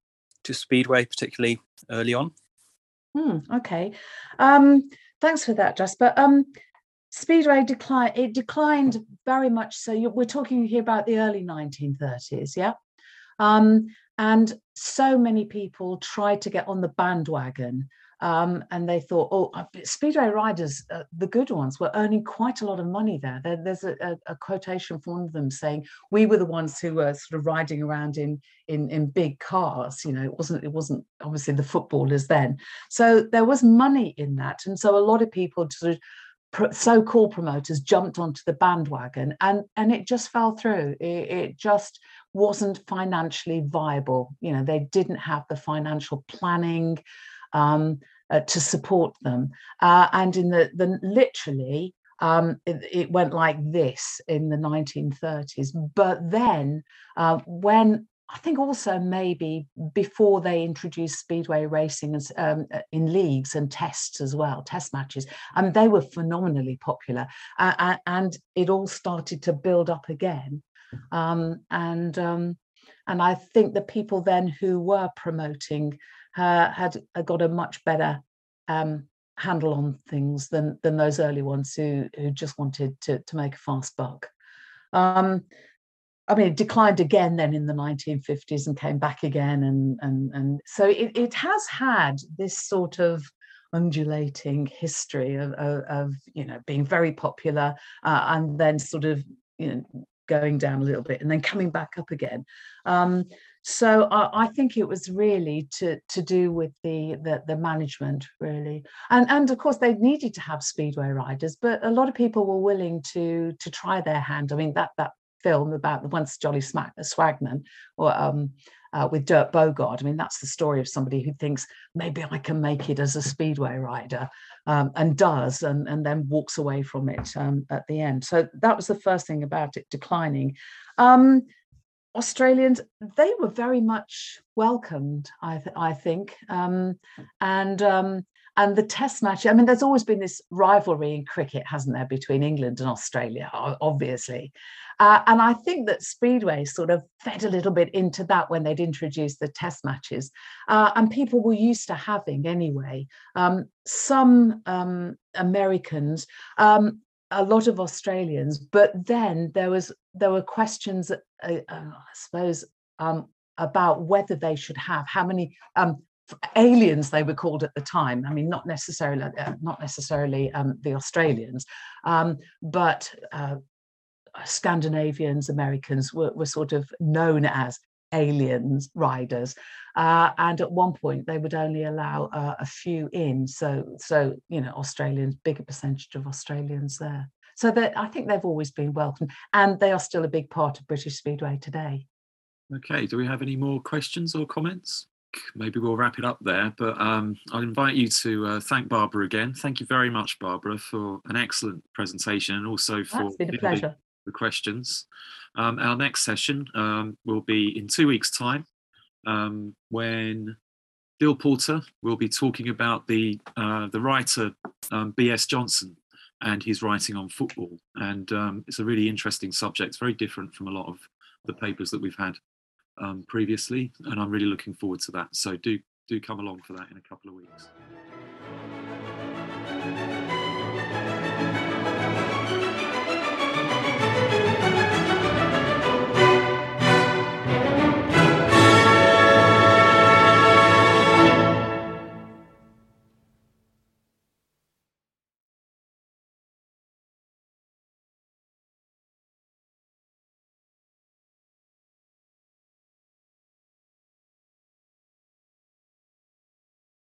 to Speedway, particularly early on? Hmm, okay, um, thanks for that, Jasper. Um, Speedway declined. It declined very much. So you, we're talking here about the early 1930s, yeah. Um, and so many people tried to get on the bandwagon um, and they thought, oh, uh, Speedway riders, uh, the good ones, were earning quite a lot of money there. there there's a, a, a, quotation from one of them saying, "We were the ones who were sort of riding around in in in big cars." You know, it wasn't it wasn't obviously the footballers then. So there was money in that, and so a lot of people sort of so-called promoters jumped onto the bandwagon, and and it just fell through. It, it just wasn't financially viable. You know, they didn't have the financial planning um, uh, to support them. Uh, and in the, the literally, um, it, it, went like this in the 1930s. But then uh, when I think also maybe before they introduced speedway racing as, um, uh, in leagues and tests as well, test matches, and they were phenomenally popular. Uh, and it all started to build up again. Um, and um, and I think the people then who were promoting uh, had uh, got a much better um, handle on things than than those early ones who who just wanted to to make a fast buck. Um, I mean, it declined again then in the 1950s and came back again, and and and so it, it has had this sort of undulating history of, of, of you know being very popular uh, and then sort of you know going down a little bit and then coming back up again. Um, so I, I, think it was really to to do with the, the, the management really, and and of course they needed to have speedway riders, but a lot of people were willing to to try their hand. I mean that that film about the once Jolly Smack, Swagman or um, uh, with Dirk Bogarde. I mean, that's the story of somebody who thinks maybe I can make it as a speedway rider um, and does, and, and then walks away from it um, at the end. So that was the first thing about it declining. Um, Australians, they were very much welcomed, I, th- I think. Um, and um, and the test match, I mean, there's always been this rivalry in cricket, hasn't there, between England and Australia, obviously. Uh, and I think that Speedway sort of fed a little bit into that when they'd introduced the test matches. Uh, and people were used to having, anyway, um, some um, Americans um, a lot of Australians, but then there was there were questions, uh, uh, I suppose, um, about whether they should have how many um, aliens they were called at the time. I mean, not necessarily uh, not necessarily um, the Australians, um, but uh, Scandinavians, Americans were, were sort of known as aliens riders uh, and at one point they would only allow uh, a few in. So so you know australians bigger percentage of australians there. So that i think they've always been welcome and they are still a big part of british speedway today. Okay do we have any more questions or comments maybe we'll wrap it up there but um, i'll invite you to uh, thank barbara again thank you very much barbara for an excellent presentation and also for That's been a pleasure the questions. Um, our next session um, will be in two weeks' time um, when Bill Porter will be talking about the uh, the writer um, B.S. Johnson and his writing on football. And um, it's a really interesting subject, it's very different from a lot of the papers that we've had um, previously. And I'm really looking forward to that. So do do come along for that in a couple of weeks.